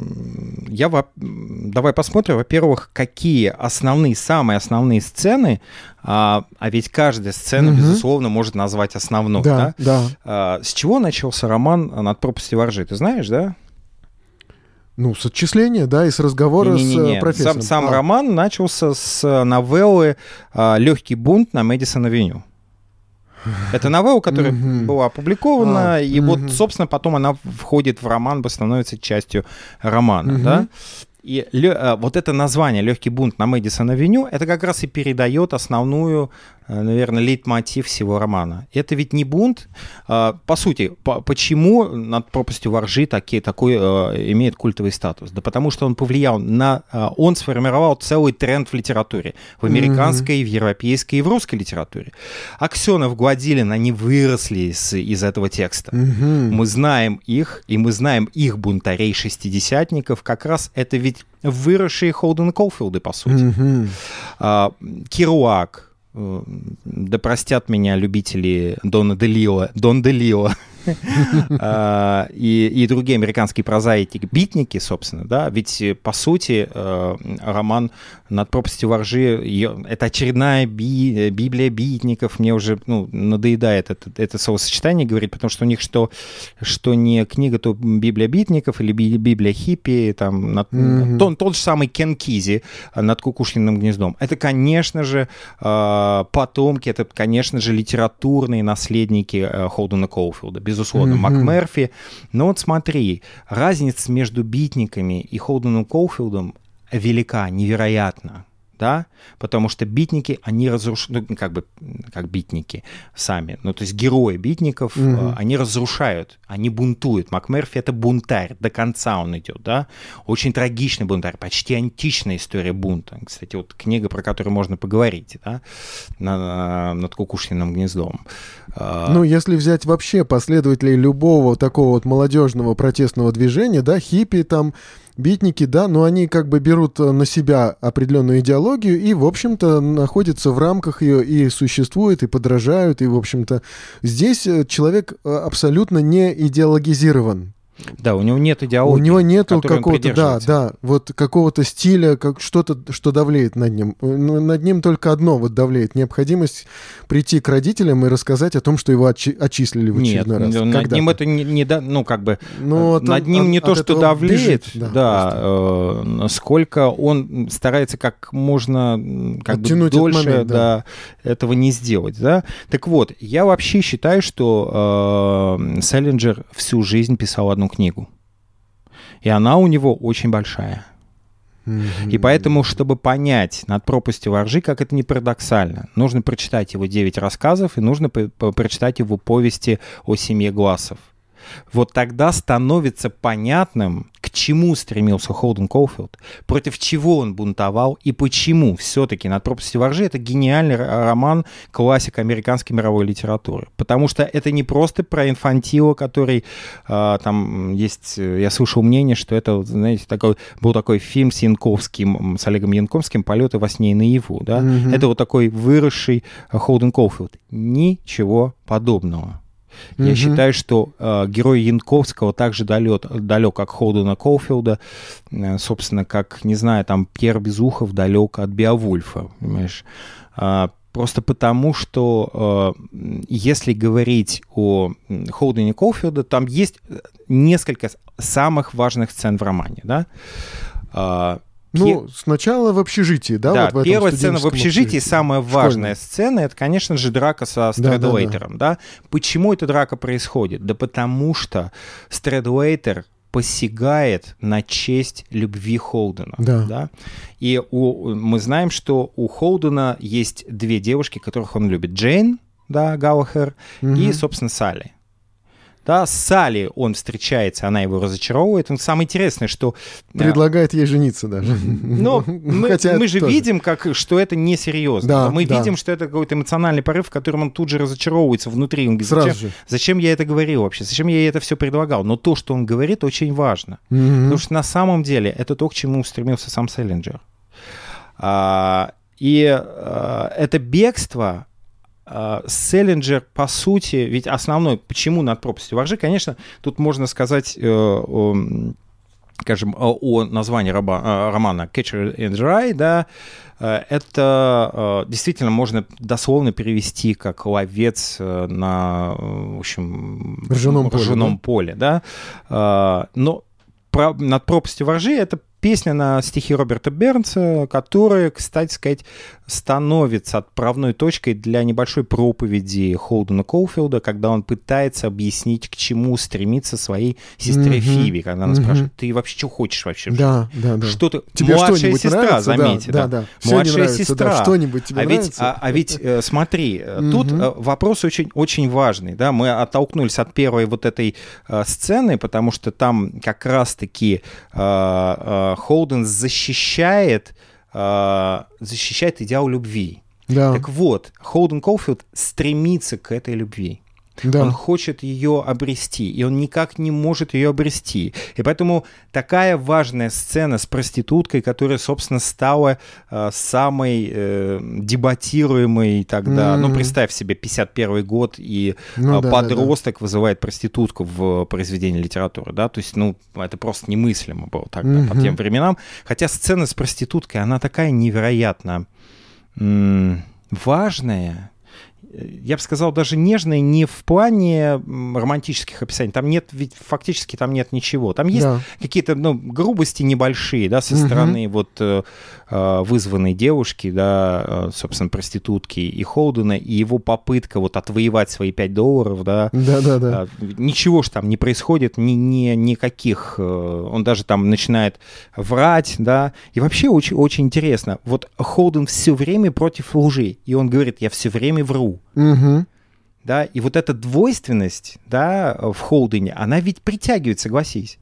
я во- давай посмотрим, во-первых, какие основные, самые основные сцены. А, а ведь каждая сцена, Мгм. безусловно, может назвать основной. Да, да, да. С чего начался роман «Над пропастью воржи»? Ты знаешь, да? Ну, с отчисления, да, и с разговора с Не-не-не. э, профессором. Сам, сам А, роман начался с новеллы «Легкий бунт на Мэдисон-авеню». Это новелла, которая была опубликована, А, и вот, собственно, потом она входит в роман, становится частью романа, да? И лё- э, вот это название «Легкий бунт на Мэдисон-авеню» это как раз и передает основную, наверное, лейтмотив всего романа. Это ведь не бунт. а, По сути, по- почему «Над пропастью воржи» таки, такой э, имеет культовый статус? Да потому что он повлиял на... э, Он сформировал целый тренд в литературе. В американской, в европейской и в русской литературе. Аксенов, Гладилин, они выросли из, из этого текста. мгм. Мы знаем их, и мы знаем их бунтарей-шестидесятников. Как раз это ведь выросшие Холден Колфилды, по сути. А, Керуак, э, да простят меня любители Дона де Лио, Дон де Лио, а, и, и другие американские прозаики, битники, собственно, да, ведь, по сути, э, роман «Над пропастью воржи» — это очередная би, библия битников, мне уже ну, надоедает это, это словосочетание говорить, потому что у них что, что не книга, то библия битников или библия хиппи, там, над, mm-hmm. тот, тот же самый Кен Кизи над кукушкиным гнездом. Это, конечно же, э, потомки, это, конечно же, литературные наследники э, Холдена Коуфилда, безусловно, mm-hmm. МакМерфи. Но вот смотри, разница между битниками и Холденом Коуфилдом велика, невероятна да, потому что битники, они разрушают, ну, как бы, как битники сами, ну, то есть герои битников, угу. они разрушают, они бунтуют. МакМерфи — это бунтарь, до конца он идет, да, очень трагичный бунтарь, почти античная история бунта. Кстати, вот книга, про которую можно поговорить, да, над кукушкиным гнездом. А, ну, если взять вообще последователей любого такого вот молодежного протестного движения, да, хиппи там, битники, да, но они как бы берут э, на себя определенную идеологию и, в общем-то, находятся в рамках ее и существуют, и подражают, и, в общем-то, здесь э, человек э, абсолютно не идеологизирован. Да, у него нет идеологии. У него нет какого-то, да, да, вот какого-то стиля, как что-то, что давлеет над ним. Ну, над ним только одно вот давлеет. Необходимость прийти к родителям и рассказать о том, что его отчи- отчислили в очередной нет, раз. Над Когда ним это не, не да, ну как бы, Но ну, над ним от, не то, что давлеет, бежит, да, да э, сколько он старается как можно как бы дольше момент, да. Да, этого не сделать, да. Так вот, я вообще считаю, что э, Селлинджер всю жизнь писал одну книгу. И она у него очень большая. Mm-hmm. И поэтому, чтобы понять над пропастью воржи, как это не парадоксально, нужно прочитать его 9 рассказов и нужно прочитать его повести о семье Глассов. Вот тогда становится понятным, к чему стремился Холден Коуфилд, против чего он бунтовал и почему все-таки «Над пропастью воржи» — это гениальный роман, классик американской мировой литературы. Потому что это не просто про инфантила, который э, там есть... Я слышал мнение, что это, знаете, такой, был такой фильм с Янковским, с Олегом Янковским «Полеты во сне и наяву». Да? Mm-hmm. Это вот такой выросший Холден Коуфилд. Ничего подобного. Я угу. считаю, что э, герой Янковского также далек, далек как Холдена Коуфилда, э, собственно, как, не знаю, там Пьер Безухов далек от Биовульфа, понимаешь? Э, просто потому, что э, если говорить о Холдене Коуфилда, там есть несколько самых важных сцен в романе, да? Э, ну, сначала в общежитии, да? Да, вот первая сцена в общежитии, самая важная Школьная. сцена, это, конечно же, драка со Стрэдлейтером, да, да, да. да? Почему эта драка происходит? Да потому что Стрэдлейтер посягает на честь любви Холдена. Да. да? И у, мы знаем, что у Холдена есть две девушки, которых он любит. Джейн, да, Галлахер, угу. и, собственно, Салли да, с Салли он встречается, она его разочаровывает. Он самое интересное, что... Э, Предлагает ей жениться даже. Но мы, Хотя мы же тоже. видим, как, что это несерьезно. Да, мы да. видим, что это какой-то эмоциональный порыв, в котором он тут же разочаровывается внутри. Он говорит, Сразу зачем, же. зачем я это говорил вообще? Зачем я это все предлагал? Но то, что он говорит, очень важно. Mm-hmm. Потому что на самом деле это то, к чему стремился сам Селлинджер. А, и а, это бегство Селлинджер, по сути, ведь основной, почему над пропастью воржи, конечно, тут можно сказать, э, скажем, о названии раба, романа Catcher the Rye, да, э, это э, действительно можно дословно перевести как ловец на, в общем, ржаном, ржаном поле, да, поле, да? но про, над пропастью воржи это песня на стихи Роберта Бернса, которая, кстати сказать, становится отправной точкой для небольшой проповеди Холдена Коуфилда, когда он пытается объяснить, к чему стремится своей сестре mm-hmm. Фиби, когда она mm-hmm. спрашивает, ты вообще что хочешь вообще? Да, да, да. Что ты... Тебе Младшая сестра, нравится? заметьте. Да, да, да. Младшая нравится, сестра. Да. Что-нибудь тебе а нравится? Ведь, а, а ведь, э, смотри, mm-hmm. тут э, вопрос очень, очень важный, да, мы оттолкнулись от первой вот этой э, сцены, потому что там как раз-таки э, э, Холден защищает, э, защищает идеал любви. Да. Так вот, Холден Коуфилд стремится к этой любви. Да. Он хочет ее обрести, и он никак не может ее обрести. И поэтому такая важная сцена с проституткой, которая, собственно, стала э, самой э, дебатируемой тогда. Mm-hmm. Ну, представь себе, 51 год, и ну, э, да, подросток да, да. вызывает проститутку в произведении литературы, да, то есть, ну, это просто немыслимо было тогда, mm-hmm. по тем временам. Хотя сцена с проституткой, она такая невероятно важная, я бы сказал, даже нежные не в плане романтических описаний. Там нет, ведь фактически там нет ничего. Там есть да. какие-то ну, грубости небольшие, да, со угу. стороны вот э, вызванной девушки, да, э, собственно, проститутки и Холдена, и его попытка вот отвоевать свои 5 долларов, да. Да-да-да. Ничего ж там не происходит, ни, ни, никаких. Он даже там начинает врать, да. И вообще очень, очень интересно. Вот Холден все время против лжи, и он говорит, я все время вру. Угу. Да, и вот эта двойственность, да, в холдине, она ведь притягивает, согласись.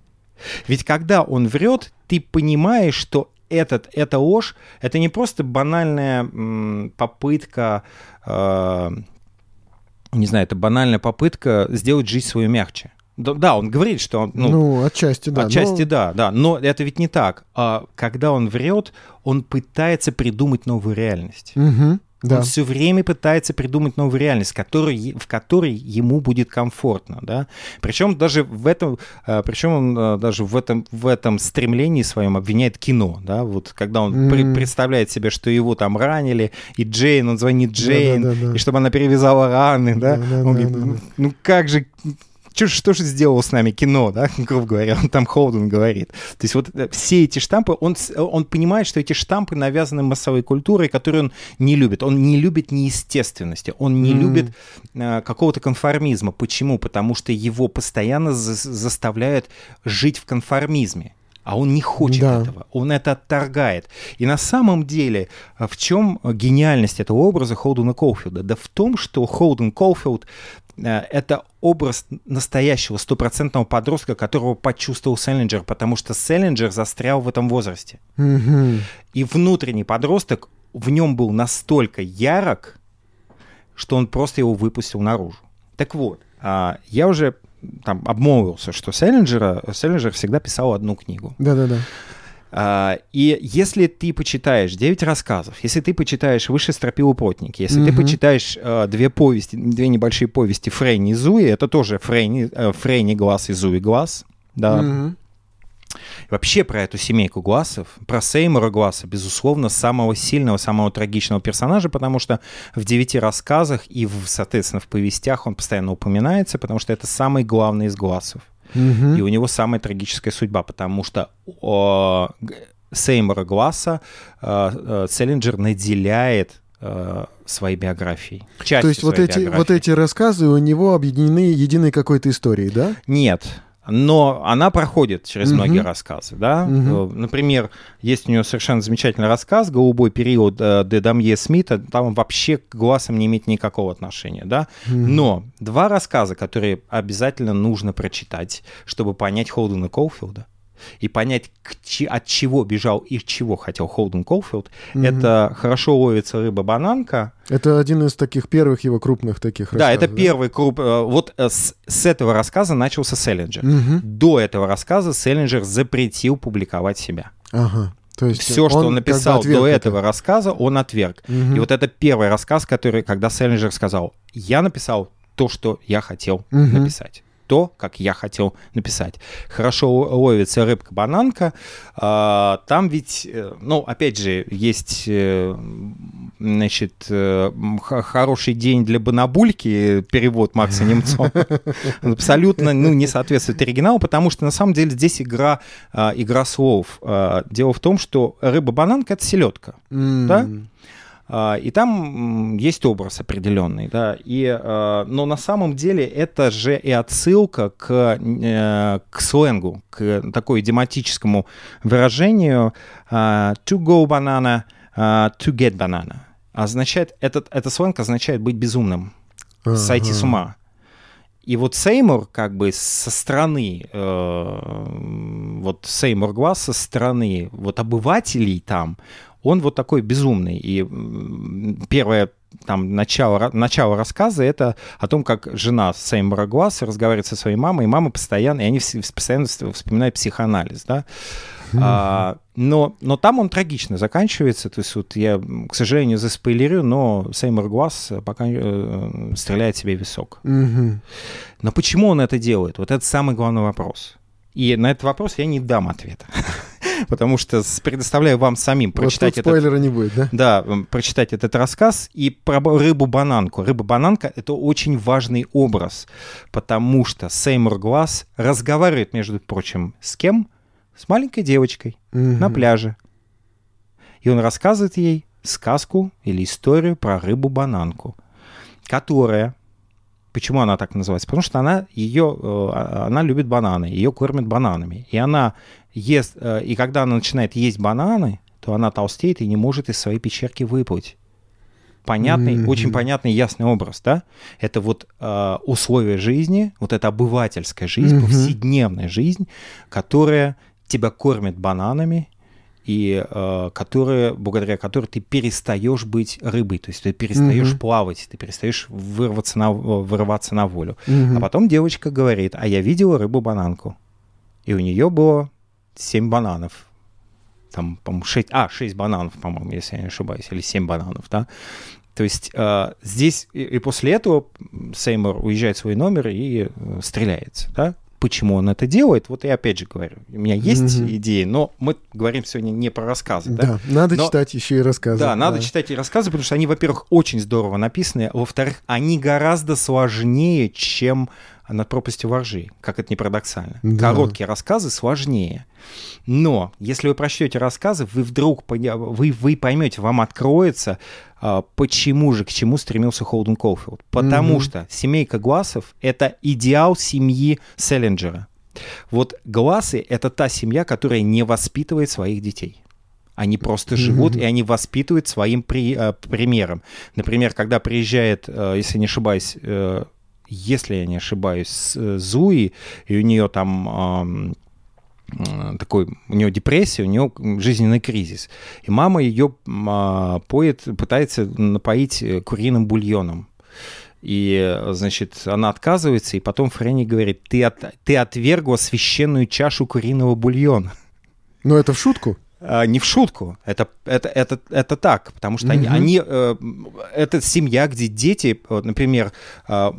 Ведь когда он врет, ты понимаешь, что этот, эта ложь, это не просто банальная попытка, э, не знаю, это банальная попытка сделать жизнь свою мягче. Да, да, он говорит, что он... Ну, ну отчасти да. Отчасти но... да, да. Но это ведь не так. А, когда он врет, он пытается придумать новую реальность. Угу. Да. Он все время пытается придумать новую реальность, который, в которой ему будет комфортно, да. Причем даже в этом, э, причем он э, даже в этом, в этом стремлении своем обвиняет кино, да, вот когда он mm. при, представляет себе, что его там ранили, и Джейн, он звонит Джейн, да, да, да, да. и чтобы она перевязала раны, да, да, да он да, говорит, да. ну как же что, что же сделал с нами кино, да, грубо говоря, он там Холден говорит. То есть вот э, все эти штампы, он, он понимает, что эти штампы навязаны массовой культурой, которую он не любит. Он не любит неестественности, он не mm. любит э, какого-то конформизма. Почему? Потому что его постоянно за заставляют жить в конформизме а он не хочет да. этого, он это отторгает. И на самом деле, э, в чем гениальность этого образа Холдена Колфилда? Да в том, что Холден Колфилд Э, это образ настоящего стопроцентного подростка, которого почувствовал Селлинджер, потому что Селлинджер застрял в этом возрасте. Mm-hmm. И внутренний подросток в нем был настолько ярок, что он просто его выпустил наружу. Так вот, а, я уже там обмолвился, что Селлинджера, Селлинджер всегда писал одну книгу. Да-да-да. А, и если ты почитаешь 9 рассказов, если ты почитаешь «Выше стропил плотник», если mm-hmm. ты почитаешь uh, две повести, две небольшие повести Фрейни и Зуи, это тоже Фрейни, uh, Фрейни глаз и Зуи глаз, да. Mm-hmm. Вообще про эту семейку Глассов, про Сеймура Гласса, безусловно, самого сильного, самого трагичного персонажа, потому что в девяти рассказах и, в, соответственно, в повестях он постоянно упоминается, потому что это самый главный из Глассов. Угу. И у него самая трагическая судьба, потому что о, Сеймора Гласса э, Селлинджер наделяет э, своей биографией. То есть вот эти, вот эти рассказы у него объединены единой какой-то историей, да? Нет но она проходит через угу. многие рассказы, да. Угу. Например, есть у нее совершенно замечательный рассказ «Голубой период» э, Де Дамье Смита, там вообще к глазам не имеет никакого отношения, да. Угу. Но два рассказа, которые обязательно нужно прочитать, чтобы понять Холдена Колфилда, и понять, от чего бежал и чего хотел Холден Колфилд, mm-hmm. это «Хорошо ловится рыба-бананка». Это один из таких первых его крупных таких да, это да? первый круп... Э, вот э, с, с этого рассказа начался Селлинджер. Mm-hmm. До этого рассказа Селлинджер запретил публиковать себя. Ага. То есть все, что он написал как бы до этого это. рассказа, он отверг. Угу. И вот это первый рассказ, который, когда Селлинджер сказал, я написал то, что я хотел угу. написать то, как я хотел написать. Хорошо ловится рыбка-бананка. А, там ведь, э, ну, опять же, есть, э, значит, э, хороший день для банабульки, перевод Макса Немцова. Абсолютно, ну, не соответствует оригиналу, потому что, на самом деле, здесь игра, а, игра слов. А, дело в том, что рыба-бананка — это селедка, да? А, и там есть образ определенный, да, и, а, но на самом деле это же и отсылка к, э, к сленгу, к такой идиоматическому выражению а, to go banana, to get banana. Означает, этот, это сленг означает быть безумным, ага. сойти с ума. И вот Сеймур как бы со стороны, э, вот Сеймур Глаз со стороны вот обывателей там, он вот такой безумный. И первая там начало, начало рассказа это о том, как жена Сеймура Гласса разговаривает со своей мамой, и мама постоянно, и они постоянно вспоминают психоанализ, да. А, но, но там он трагично заканчивается. То есть вот я, к сожалению, заспойлерю, но Сеймур Глаз пока э, стреляет себе в висок. Но почему он это делает? Вот это самый главный вопрос. И на этот вопрос я не дам ответа. Потому что предоставляю вам самим прочитать вот спойлера этот... не будет, да? Да, прочитать этот рассказ. И про рыбу-бананку. Рыба-бананка — это очень важный образ, потому что Сеймур Глаз разговаривает, между прочим, с кем? с маленькой девочкой угу. на пляже. И он рассказывает ей сказку или историю про рыбу-бананку, которая... Почему она так называется? Потому что она, ее, э, она любит бананы, ее кормят бананами. И она ест... Э, и когда она начинает есть бананы, то она толстеет и не может из своей пещерки выплыть понятный, mm-hmm. очень понятный ясный образ, да? Это вот э, условия жизни, вот эта обывательская жизнь, mm-hmm. повседневная жизнь, которая тебя кормят бананами, и э, которые, благодаря которой ты перестаешь быть рыбой, то есть ты перестаешь mm-hmm. плавать, ты перестаешь вырваться на, вырываться на волю. Mm-hmm. А потом девочка говорит, а я видела рыбу-бананку, и у нее было 7 бананов. Там, по-моему, 6, а, 6 бананов, по-моему, если я не ошибаюсь, или 7 бананов, да. То есть э, здесь и, и после этого Сеймур уезжает в свой номер и э, стреляется, да почему он это делает, вот я опять же говорю, у меня есть mm-hmm. идеи, но мы говорим сегодня не про рассказы. Да, да надо но, читать еще и рассказы. Да, надо да. читать и рассказы, потому что они, во-первых, очень здорово написаны, во-вторых, они гораздо сложнее, чем над пропастью воржи, как это не парадоксально. Да. Короткие рассказы сложнее. Но если вы прочтете рассказы, вы вдруг вы, вы поймете, вам откроется, а, почему же, к чему стремился Холден Колфилд. Потому mm-hmm. что семейка Глассов — это идеал семьи Селлинджера. Вот Глассы — это та семья, которая не воспитывает своих детей. Они просто живут, mm-hmm. и они воспитывают своим при, э, примером. Например, когда приезжает, э, если не ошибаюсь, э, если я не ошибаюсь, э, Зуи, и у нее там э, такой, у нее депрессия, у нее жизненный кризис. И мама ее э, поет, пытается напоить э, куриным бульоном. И, значит, она отказывается, и потом Фрэнни говорит, ты, от, ты отвергла священную чашу куриного бульона. Но это в шутку? А, не в шутку, это, это, это, это так, потому что mm-hmm. они, они, э, это семья, где дети, вот, например, э,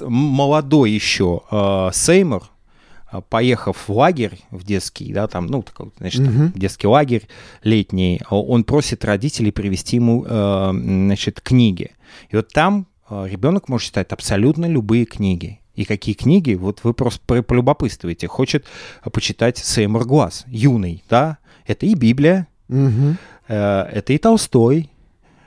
молодой еще э, Сеймур, поехав в лагерь в детский, да, там, ну, такой, значит, mm-hmm. детский лагерь летний, он просит родителей привезти ему, значит, книги. И вот там ребенок может читать абсолютно любые книги. И какие книги, вот вы просто полюбопытствуете. Хочет почитать Сеймур Глаз, юный, да, это и Библия, угу. это и Толстой,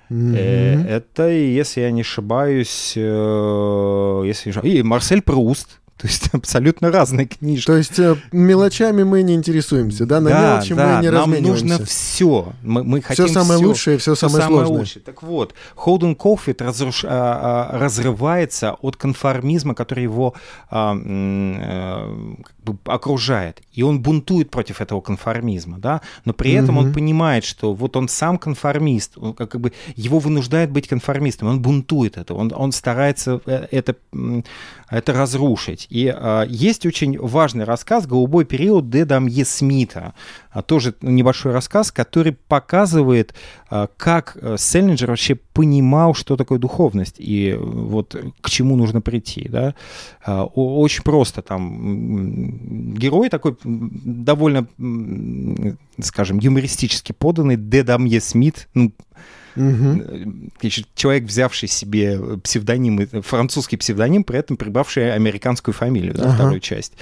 угу. это, если я не ошибаюсь, э, если... и Марсель Пруст. То есть абсолютно разные книжки. То есть э, мелочами мы не интересуемся, да? На да, мелочи да, мы не нам нужно все. Мы, мы хотим все самое все, лучшее, все, все самое, самое сложное. Лучшее. Так вот, Холден Колфилд разруш... а, а, разрывается от конформизма, который его а, а, бы окружает. И он бунтует против этого конформизма, да? Но при этом угу. он понимает, что вот он сам конформист, он, как бы его вынуждает быть конформистом, он бунтует это, он, он старается э, это, это разрушить. И а, есть очень важный рассказ «Голубой период» Деда Мье Смита. А, тоже небольшой рассказ, который показывает, а, как э, Селлинджер вообще понимал, что такое духовность и э, вот к чему нужно прийти. Да? Очень просто там герой такой довольно, скажем, юмористически поданный Деда Мье Смит, ну, Угу. Человек, взявший себе псевдоним, французский псевдоним, при этом прибавший американскую фамилию, да, ага. вторую часть.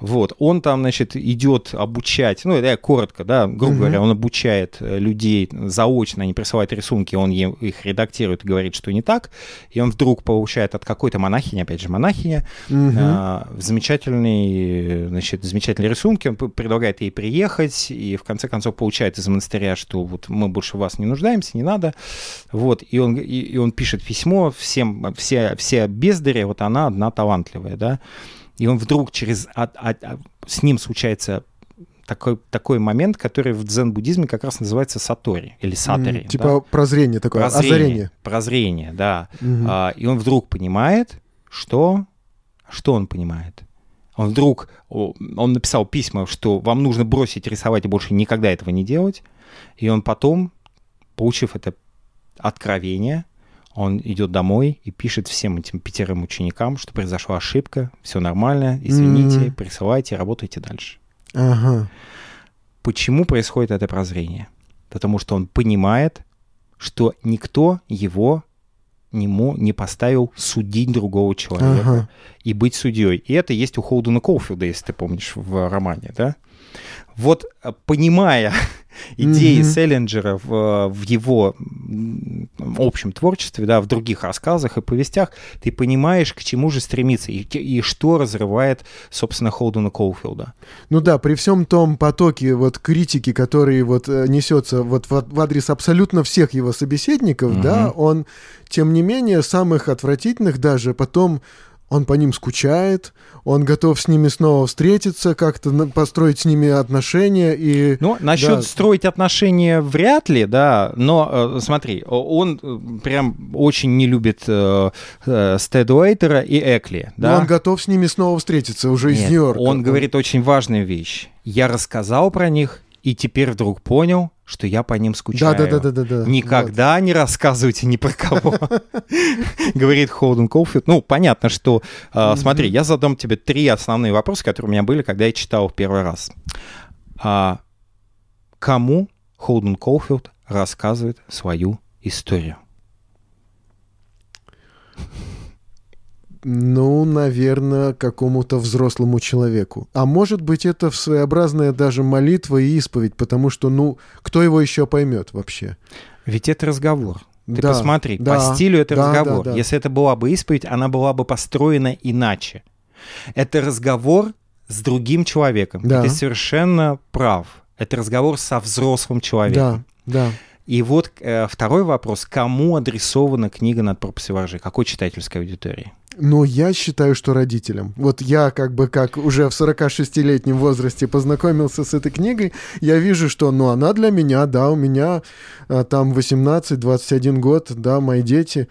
Вот. Он там, значит, идет обучать, ну, это я коротко, да, грубо угу. говоря, он обучает э, людей заочно, они присылают рисунки, он их редактирует и говорит, что не так, и он вдруг получает от какой-то монахини, опять же, монахиня, угу. а, замечательный, значит, замечательные рисунки, он предлагает ей приехать, и в конце концов получает из монастыря, что вот мы больше вас не нуждаемся, не надо, вот, и он, и, и он пишет письмо всем, все, все бездари, вот она одна талантливая, да, и он вдруг через, от, от, с ним случается такой, такой момент, который в дзен-буддизме как раз называется сатори или сатори. Mm, типа да? прозрение такое, прозрение, озарение. Прозрение, да. Mm-hmm. А, и он вдруг понимает, что... Что он понимает? Он вдруг... Он написал письма, что вам нужно бросить рисовать и больше никогда этого не делать. И он потом, получив это откровение, он идет домой и пишет всем этим пятерым ученикам, что произошла ошибка, все нормально, извините, mm-hmm. присылайте, работайте дальше. Ага. Почему происходит это прозрение? Потому что он понимает, что никто его нему не поставил судить другого человека ага. и быть судьей. И это есть у Холдена Колфилда, если ты помнишь, в романе, да? Вот э, понимая идеи mm-hmm. Селлинджера в, в его общем творчестве, да, в других рассказах и повестях, ты понимаешь, к чему же стремиться и, и что разрывает, собственно, Холдена Коуфилда. Ну да, при всем том потоке вот критики, который вот э, несется вот в, в адрес абсолютно всех его собеседников, mm-hmm. да, он, тем не менее, самых отвратительных даже потом он по ним скучает, он готов с ними снова встретиться, как-то построить с ними отношения и... Ну, насчет да. строить отношения вряд ли, да, но э, смотри, он э, прям очень не любит э, э, Стэд Уэйтера и Экли, да? Но он готов с ними снова встретиться уже Нет, из Нью-Йорка. он говорит очень важную вещь. Я рассказал про них, и теперь вдруг понял, что я по ним скучаю. Да, да, да, да, да. Никогда вот. не рассказывайте ни про кого, говорит Холден Колфилд. Ну, понятно, что, а, смотри, я задам тебе три основные вопроса, которые у меня были, когда я читал в первый раз. А, кому Холден Колфилд рассказывает свою историю? Ну, наверное, какому-то взрослому человеку. А может быть, это своеобразная даже молитва и исповедь, потому что, ну, кто его еще поймет вообще? Ведь это разговор. Ты да, посмотри, да, по стилю это да, разговор. Да, да. Если это была бы исповедь, она была бы построена иначе. Это разговор с другим человеком. Да. И ты совершенно прав. Это разговор со взрослым человеком. Да, да. И вот э, второй вопрос. Кому адресована книга «Над пропастью воржи»? Какой читательской аудитории? Но я считаю, что родителям. Вот я как бы как уже в 46-летнем возрасте познакомился с этой книгой, я вижу, что ну она для меня, да, у меня а, там 18-21 год, да, мои дети.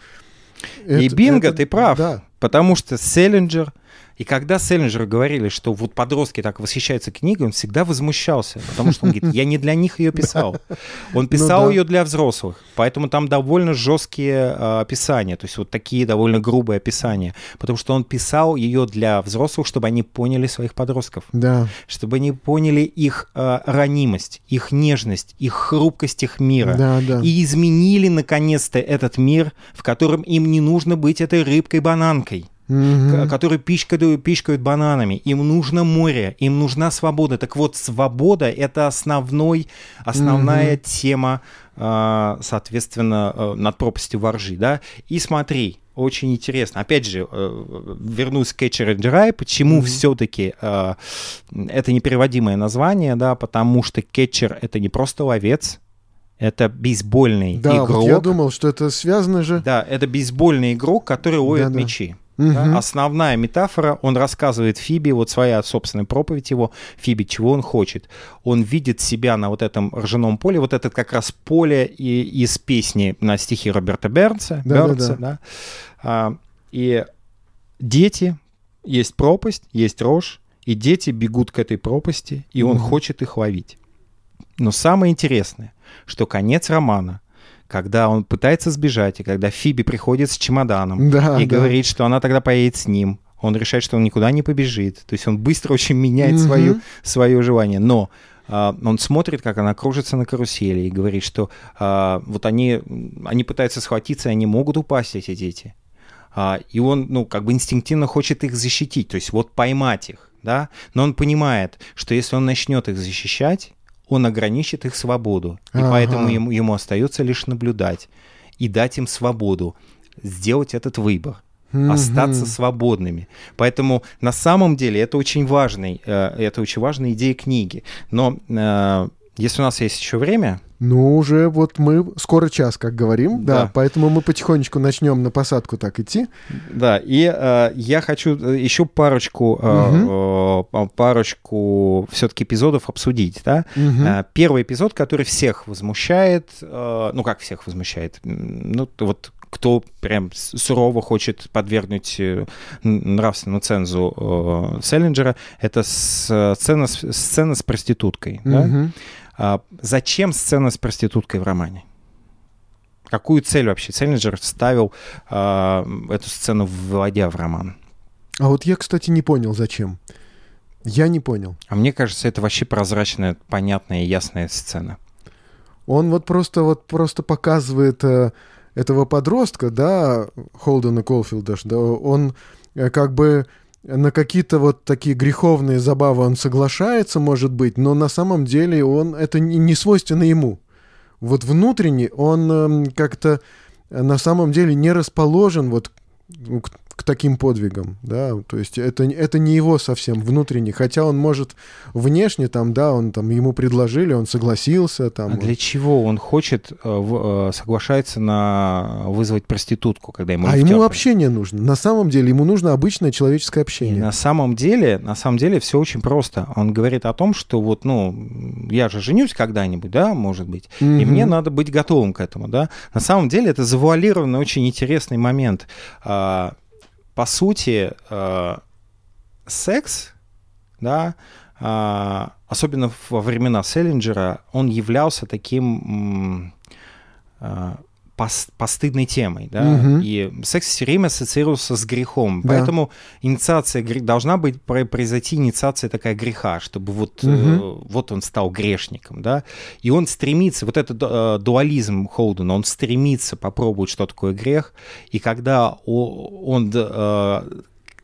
И это, бинго, это, ты прав. Да. Потому что Селлинджер и когда Селлинджер говорили, что вот подростки так восхищаются книгой, он всегда возмущался, потому что он говорит, я не для них ее писал. Он писал ну, да. ее для взрослых, поэтому там довольно жесткие э, описания, то есть вот такие довольно грубые описания, потому что он писал ее для взрослых, чтобы они поняли своих подростков, да. чтобы они поняли их э, ранимость, их нежность, их хрупкость их мира, да, да. и изменили наконец-то этот мир, в котором им не нужно быть этой рыбкой-бананкой mm-hmm. которые пичкают, пичкают бананами. Им нужно море, им нужна свобода. Так вот, свобода — это основной, основная mm-hmm. тема, а, соответственно, э, над пропастью воржи. Да? И смотри, очень интересно. Опять же, э, вернусь к Catcher and Dry. Почему mm-hmm. все-таки э, это непереводимое название, да, потому что кетчер — это не просто ловец, это бейсбольный да, игрок. Вот я думал, что это связано же. Да, это бейсбольный игрок, который ловит да, мячи. Угу. Да? Основная метафора, он рассказывает Фиби, вот своя собственная проповедь его, Фиби, чего он хочет. Он видит себя на вот этом ржаном поле, вот это как раз поле и, из песни на стихи Роберта Бернса. Да, Бернса, да, да. Да? А, и дети, есть пропасть, есть рожь, и дети бегут к этой пропасти, и он угу. хочет их ловить. Но самое интересное, что конец романа — когда он пытается сбежать, и когда Фиби приходит с чемоданом да, и да. говорит, что она тогда поедет с ним, он решает, что он никуда не побежит. То есть он быстро очень меняет mm-hmm. свою, свое желание. Но Uh, он смотрит, как она кружится на карусели и говорит, что uh, вот они, они пытаются схватиться, и они могут упасть, эти дети. Uh, и он, ну, как бы инстинктивно хочет их защитить, то есть вот поймать их, да, но он понимает, что если он начнет их защищать, он ограничит их свободу. И ага. поэтому ему, ему остается лишь наблюдать и дать им свободу, сделать этот выбор. Mm-hmm. остаться свободными. Поэтому на самом деле это очень важный, э, это очень важная идея книги. Но э, если у нас есть еще время... Ну, уже вот мы скоро час, как говорим, да, Да. поэтому мы потихонечку начнем на посадку так идти. Да, и э, я хочу э, еще парочку, э, э, парочку все-таки эпизодов обсудить, да. Э, Первый эпизод, который всех возмущает, э, ну как всех возмущает, ну вот кто прям сурово хочет подвергнуть нравственному цензу э, Селлинджера, это сцена, сцена с проституткой. да. А Зачем сцена с проституткой в романе? Какую цель вообще Селлинджер ставил а, эту сцену, вводя в роман? А вот я, кстати, не понял, зачем. Я не понял. А мне кажется, это вообще прозрачная, понятная и ясная сцена. Он вот просто вот просто показывает э, этого подростка, да, Холдена Колфилда, да, он э, как бы на какие-то вот такие греховные забавы он соглашается, может быть, но на самом деле он это не, свойственно ему. Вот внутренне он эм, как-то на самом деле не расположен вот к, таким подвигам, да, то есть это, это не его совсем внутренне, хотя он может внешне там, да, он там, ему предложили, он согласился, там. А он- для чего он хочет, э, э, соглашается на вызвать проститутку, когда ему А ему дают? общение нужно. На самом деле ему нужно обычное человеческое И общение. на самом деле, на самом деле все очень просто. Он говорит о том, что вот, ну, я же женюсь когда-нибудь, да, может быть, и Мгм. мне надо быть готовым к этому, да. На самом деле это завуалированный очень интересный момент. По сути, а, секс, да, а, особенно во времена Селлинджера, он являлся таким а, пос- постыдной темой, да, Мгм. и секс все время ассоциировался с грехом, Да. поэтому инициация должна быть про- произойти инициация такая греха, чтобы вот э, Мгм. вот он стал грешником, да, и он стремится, вот этот э, дуализм Холдена, он стремится попробовать, что такое грех, и когда он э,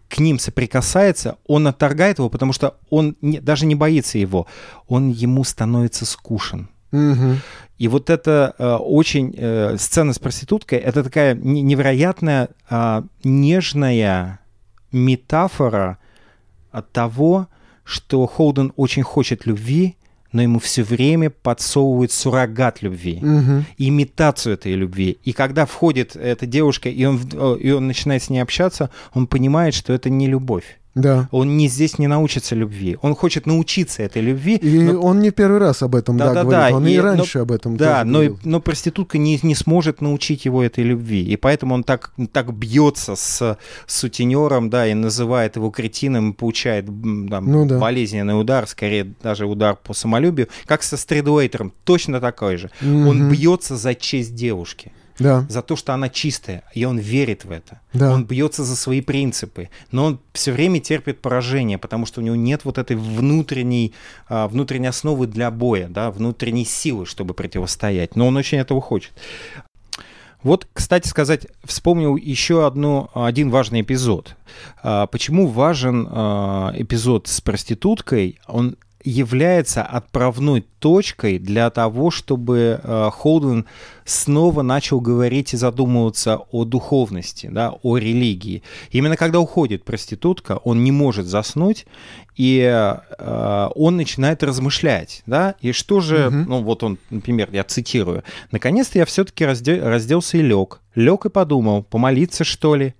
к ним соприкасается, он отторгает его, потому что он не- даже не боится его, он ему становится скушен. Мгм. И вот эта э, очень э, сцена с проституткой, это такая не- невероятная а, нежная метафора от того, что Холден очень хочет любви, но ему все время подсовывают суррогат любви, Мгм. имитацию этой любви. И когда входит эта девушка, и он, э, и он начинает с ней общаться, он понимает, что это не любовь. Да. Он не здесь не научится любви. Он хочет научиться этой любви. И но- он не первый раз об этом, да, Да-да-да, говорит. Он и, и- раньше об этом Да, тоже но, говорил. но проститутка не, не сможет научить его этой любви. И поэтому он так, так бьется с сутенером, да, и называет его кретином, получает там, Ну да. болезненный удар, скорее даже удар по самолюбию, как со стридуэйтером, точно такой же. Он Мгм. бьется за честь девушки, Да, за то, что она чистая, и он верит в это. да. Он бьется за свои принципы, но он все время терпит поражение, потому что у него нет вот этой внутренней, а, внутренней основы для боя, да, внутренней силы, чтобы противостоять. Но он очень этого хочет. Вот, кстати сказать, вспомнил еще одну, один важный эпизод. А, Почему важен а, эпизод с проституткой? Он является отправной точкой для того, чтобы э, Холден снова начал говорить и задумываться о духовности, да, о религии. Именно когда уходит проститутка, он не может заснуть, и э, он начинает размышлять, да, и что же, Мгм. ну вот он, например, я цитирую, «Наконец-то я все-таки разделся и лег, лег и подумал, помолиться что ли?»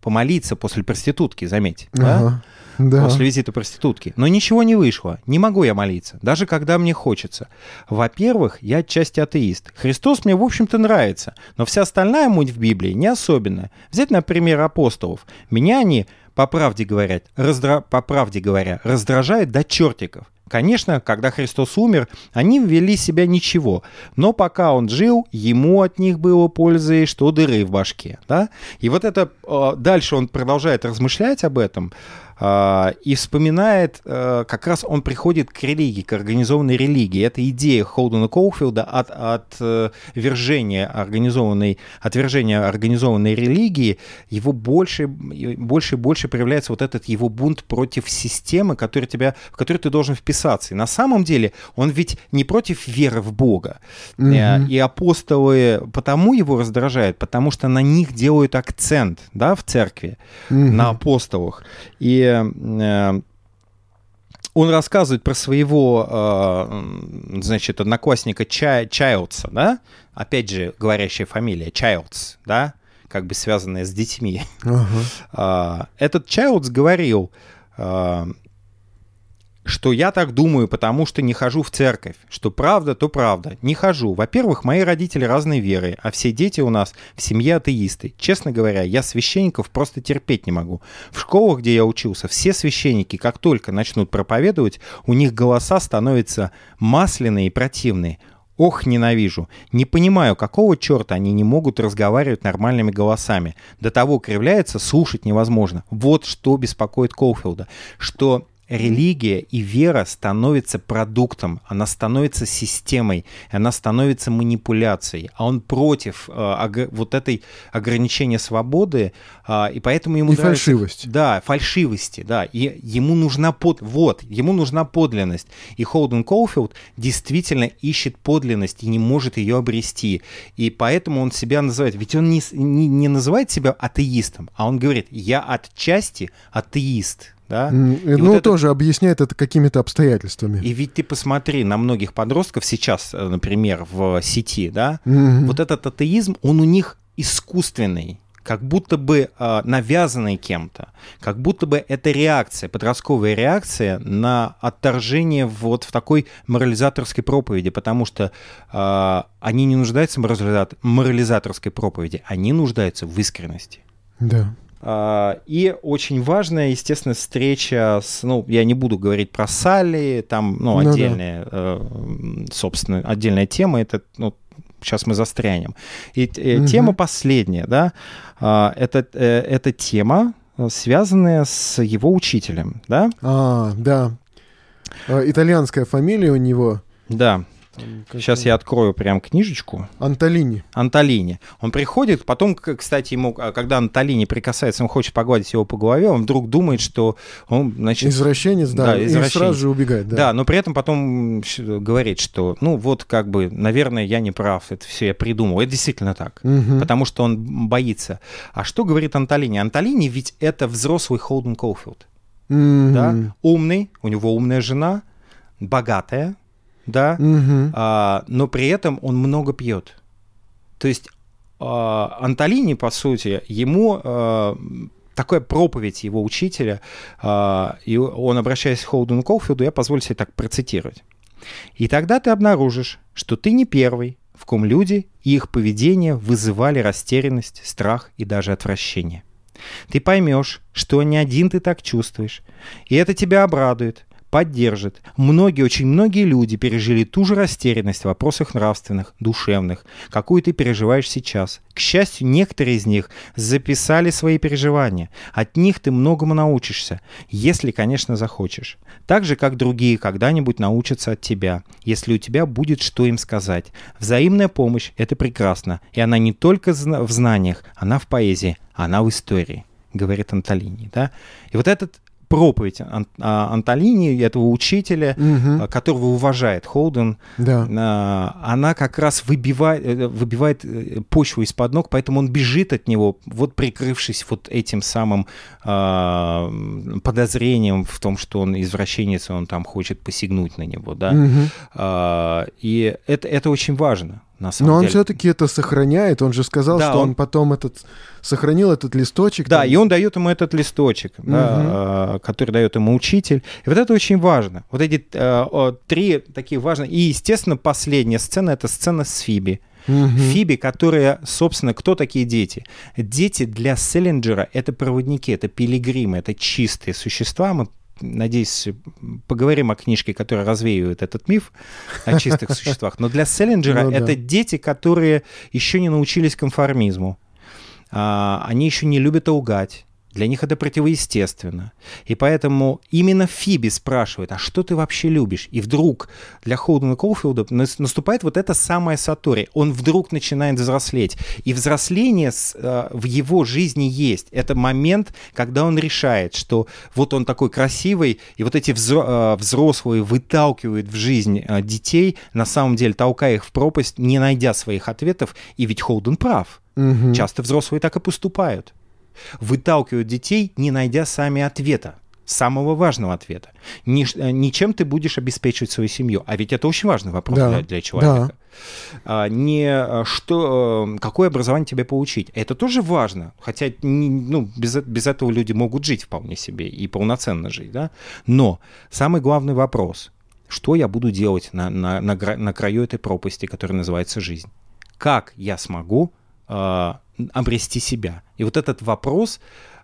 Помолиться после проститутки, заметь? Ага. Да. После визита проститутки. Но ничего не вышло. Не могу я молиться, даже когда мне хочется. Во-первых, я отчасти атеист. Христос мне, в общем-то, нравится, но вся остальная муть в Библии не особенная. Взять, например, апостолов. Меня они, по правде говорят, раздра... по правде говоря, раздражают до чертиков. Конечно, когда Христос умер, они вели себя ничего, но пока он жил, ему от них было пользы, что дыры в башке, да? И вот это э, дальше он продолжает размышлять об этом и вспоминает, э, как раз он приходит к религии, к организованной религии. Это идея Холдена Коуфилда от, от э, вержения организованной, отвержения организованной религии, его больше, больше и больше проявляется вот этот его бунт против системы, который тебя, в которую ты должен вписаться. И на самом деле он ведь не против веры в Бога. Э, И апостолы потому его раздражают, потому что на них делают акцент, да, в церкви, Мгм. на апостолах. И э, он рассказывает про своего, э, значит, одноклассника Чай, Чайлдса, да? Опять же, говорящая фамилия, Чайлдс, да? Как бы связанная с детьми. Э, этот Чайлдс говорил, э, что я так думаю, потому что не хожу в церковь. Что правда, то правда. Не хожу. Во-первых, мои родители разной веры, а все дети у нас в семье атеисты. Честно говоря, я священников просто терпеть не могу. В школах, где я учился, все священники, как только начнут проповедовать, у них голоса становятся масляные и противные. Ох, ненавижу. Не понимаю, какого черта они не могут разговаривать нормальными голосами. До того кривляется, слушать невозможно. Вот что беспокоит Коуфилда. Что религия и вера становится продуктом, она становится системой, она становится манипуляцией, а он против э, вот этой ограничения свободы, э, и поэтому ему и нравится, фальшивость. Да, фальшивости, да, и ему нужна под, вот, ему нужна подлинность, и Холден Коуфилд действительно ищет подлинность и не может ее обрести, и поэтому он себя называет, ведь он не, не, не называет себя атеистом, а он говорит, я отчасти атеист, да? И ну, вот тоже это... объясняет это какими-то обстоятельствами. И ведь ты посмотри на многих подростков сейчас, э, например, в сети, да, mm-hmm. вот этот атеизм, он у них искусственный как будто бы э, навязанный кем-то, как будто бы это реакция, подростковая реакция на отторжение вот в такой морализаторской проповеди, потому что э, они не нуждаются в морализаторской проповеди, они нуждаются в искренности. Да. А, и очень важная, естественно, встреча с, ну, я не буду говорить про Салли, там, ну, ну отдельная, да. собственно, отдельная тема, это, ну, сейчас мы застрянем. И угу. тема последняя, да, а, это, э, это тема, э, связанная с его учителем, да? А, да. Итальянская фамилия у него. Да. Сейчас я открою прям книжечку. Анталини. Анталини. Он приходит, потом, кстати, ему, а, когда Анталини прикасается, он хочет погладить его по голове, он вдруг думает, что он, значит... Извращенец, да, да извращенец. и сразу же убегает. Да. да, но при этом потом говорит, что, ну, вот как бы, наверное, я не прав, это все я придумал. Это действительно так, угу. потому что он боится. А что говорит Анталини? Анталини ведь это взрослый Холден Коуфилд. Mm-hmm. Да? Умный, у него умная жена, богатая, да, угу. а, но при этом он много пьет. То есть а, Анталини, по сути, ему а, такая проповедь его учителя, а, и он, обращаясь к Холдену Колфилду, я позволю себе так процитировать. «И тогда ты обнаружишь, что ты не первый, в ком люди и их поведение вызывали растерянность, страх и даже отвращение. Ты поймешь, что не один ты так чувствуешь, и это тебя обрадует, поддержит. Многие, очень многие люди пережили ту же растерянность в вопросах нравственных, душевных, какую ты переживаешь сейчас. К счастью, некоторые из них записали свои переживания. От них ты многому научишься, если, конечно, захочешь. Так же, как другие когда-нибудь научатся от тебя, если у тебя будет что им сказать. Взаимная помощь – это прекрасно, и она не только в знаниях, она в поэзии, она в истории говорит Анталини. Да? И вот этот проповедь Ан- а, Антолини, этого учителя, угу. которого уважает Холден, да. А, она как раз выбивает, э, выбивает э, почву из-под ног, поэтому он бежит от него, вот прикрывшись вот этим самым подозрением в том, что он извращенец, он там хочет посягнуть на него, да. Угу. И это, это очень важно на самом Но деле. он все-таки это сохраняет. Он же сказал, да, что он... он потом этот сохранил этот листочек. Да, там. и он дает ему этот листочек, угу. да, который дает ему учитель. И вот это очень важно. Вот эти э, три такие важные. И, естественно, последняя сцена это сцена с Фиби. Угу. Фиби, которая, собственно, кто такие дети? Дети для Селлинджера — это проводники, это пилигримы, это чистые существа. Мы надеюсь, поговорим о книжке, которая развеивает этот миф о чистых существах. Но для Селлинджера ну, это да. дети, которые еще не научились конформизму. А, они еще не любят лгать. Для них это противоестественно. И поэтому именно Фиби спрашивает, а что ты вообще любишь? И вдруг для Холдена Колфилда наступает вот это самое Сатори. Он вдруг начинает взрослеть. И взросление э, в его жизни есть. Это момент, когда он решает, что вот он такой красивый, и вот эти э, взрослые выталкивают в жизнь э, детей, на самом деле толкая их в пропасть, не найдя своих ответов. И ведь Холден прав. Угу. Часто взрослые так и поступают выталкивают детей, не найдя сами ответа самого важного ответа. Не, э, не чем ты будешь обеспечивать свою семью, а ведь это очень важный вопрос да, для, для человека. Да. А, не э, что, э, какое образование тебе получить. Это тоже важно, хотя ну, без, без этого люди могут жить вполне себе и полноценно жить. Да? Но самый главный вопрос, что я буду делать на, на, на, на краю этой пропасти, которая называется жизнь? Как я смогу э, обрести себя? И вот этот вопрос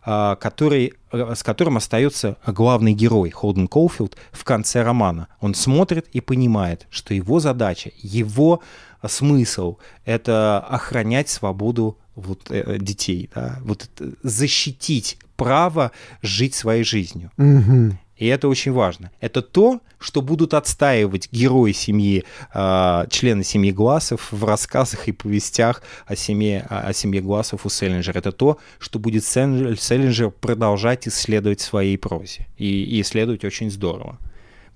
а, который, э, с которым остается главный герой Холден Колфилд в конце романа. Он смотрит и понимает, что его задача, его смысл — это охранять свободу вот, э, детей, да? вот защитить право жить своей жизнью. Mm-hmm. И это очень важно. Это то, что будут отстаивать герои семьи, э, члены семьи Глассов в рассказах и повестях о семье, о семье Глассов у Селлинджера. Это то, что будет Селлинджер продолжать исследовать в своей прозе. И, и исследовать очень здорово.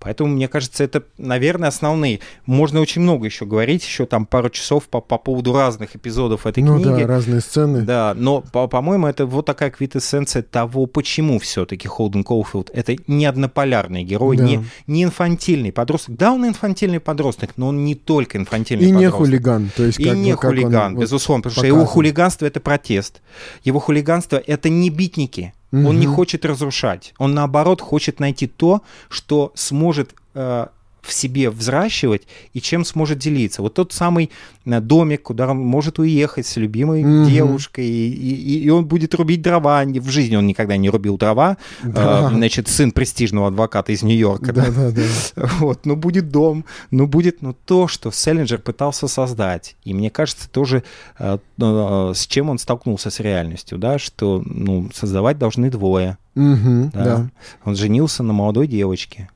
Поэтому, мне кажется, это, наверное, основные. Можно очень много еще говорить, еще там пару часов по, по поводу разных эпизодов этой ну, книги. Ну да, разные сцены. Да, но, по- по-моему, это вот такая квитэссенция того, почему все-таки Холден Коуфилд это не однополярный герой, да. не, не инфантильный подросток. Да, он инфантильный подросток, но он не только инфантильный И подросток. не хулиган. То есть, И не как хулиган, он, безусловно, вот потому показан. что его хулиганство — это протест. Его хулиганство — это не битники, Угу. Он не хочет разрушать. Он, наоборот, хочет найти то, что сможет э, в себе взращивать и чем сможет делиться. Вот тот самый э, домик, куда он может уехать с любимой mm девушкой, и, и, и он будет рубить дрова. В жизни он никогда не рубил дрова. Да. Э, значит, сын престижного адвоката из Нью-Йорка. Да, да, да. Вот, ну будет дом, ну будет ну, то, что Селлинджер пытался создать. И мне кажется, тоже э, э, с чем он столкнулся с реальностью, да, что ну, создавать должны двое. mm да. Да. Он женился на молодой девочке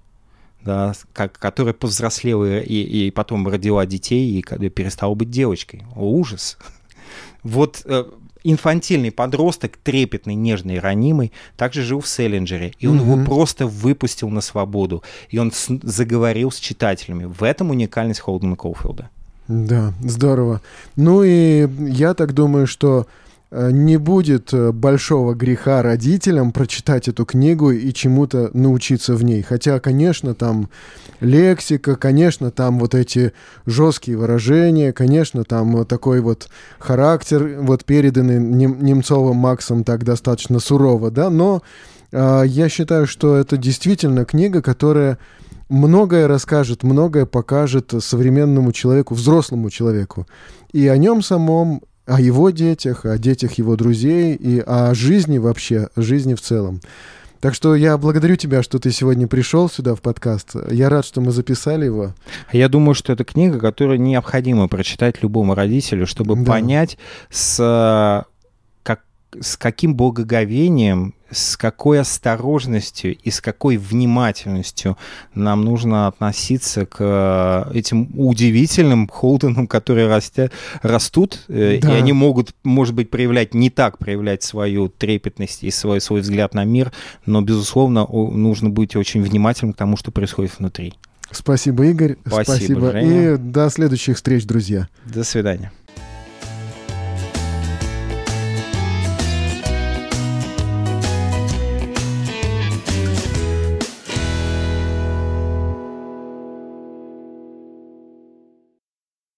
да, как, которая повзрослела и, и потом родила детей и перестала быть девочкой. О, ужас. Вот э, инфантильный подросток, трепетный, нежный, ранимый, также жил в Селлинджере, и он mm-hmm. его просто выпустил на свободу, и он с, заговорил с читателями. В этом уникальность Холдена Коуфилда. Да, здорово. Ну и я так думаю, что не будет э, большого греха родителям прочитать эту книгу и чему-то научиться в ней. Хотя, конечно, там лексика, конечно, там вот эти жесткие выражения, конечно, там такой вот характер, вот переданный Немцовым Максом так достаточно сурово, да, но э, я считаю, что это действительно книга, которая многое расскажет, многое покажет современному человеку, взрослому человеку. И о нем самом о его детях, о детях его друзей и о жизни вообще, о жизни в целом. Так что я благодарю тебя, что ты сегодня пришел сюда в подкаст. Я рад, что мы записали его. Я думаю, что это книга, которую необходимо прочитать любому родителю, чтобы да. понять, с, как, с каким благоговением с какой осторожностью и с какой внимательностью нам нужно относиться к э, этим удивительным Холденам, которые растя, растут, э, да. и они могут, может быть, проявлять, не так проявлять свою трепетность и свой, свой взгляд на мир, но, безусловно, нужно быть очень внимательным к тому, что происходит внутри. Спасибо, Игорь. Спасибо. Спасибо. И до следующих встреч, друзья. До свидания.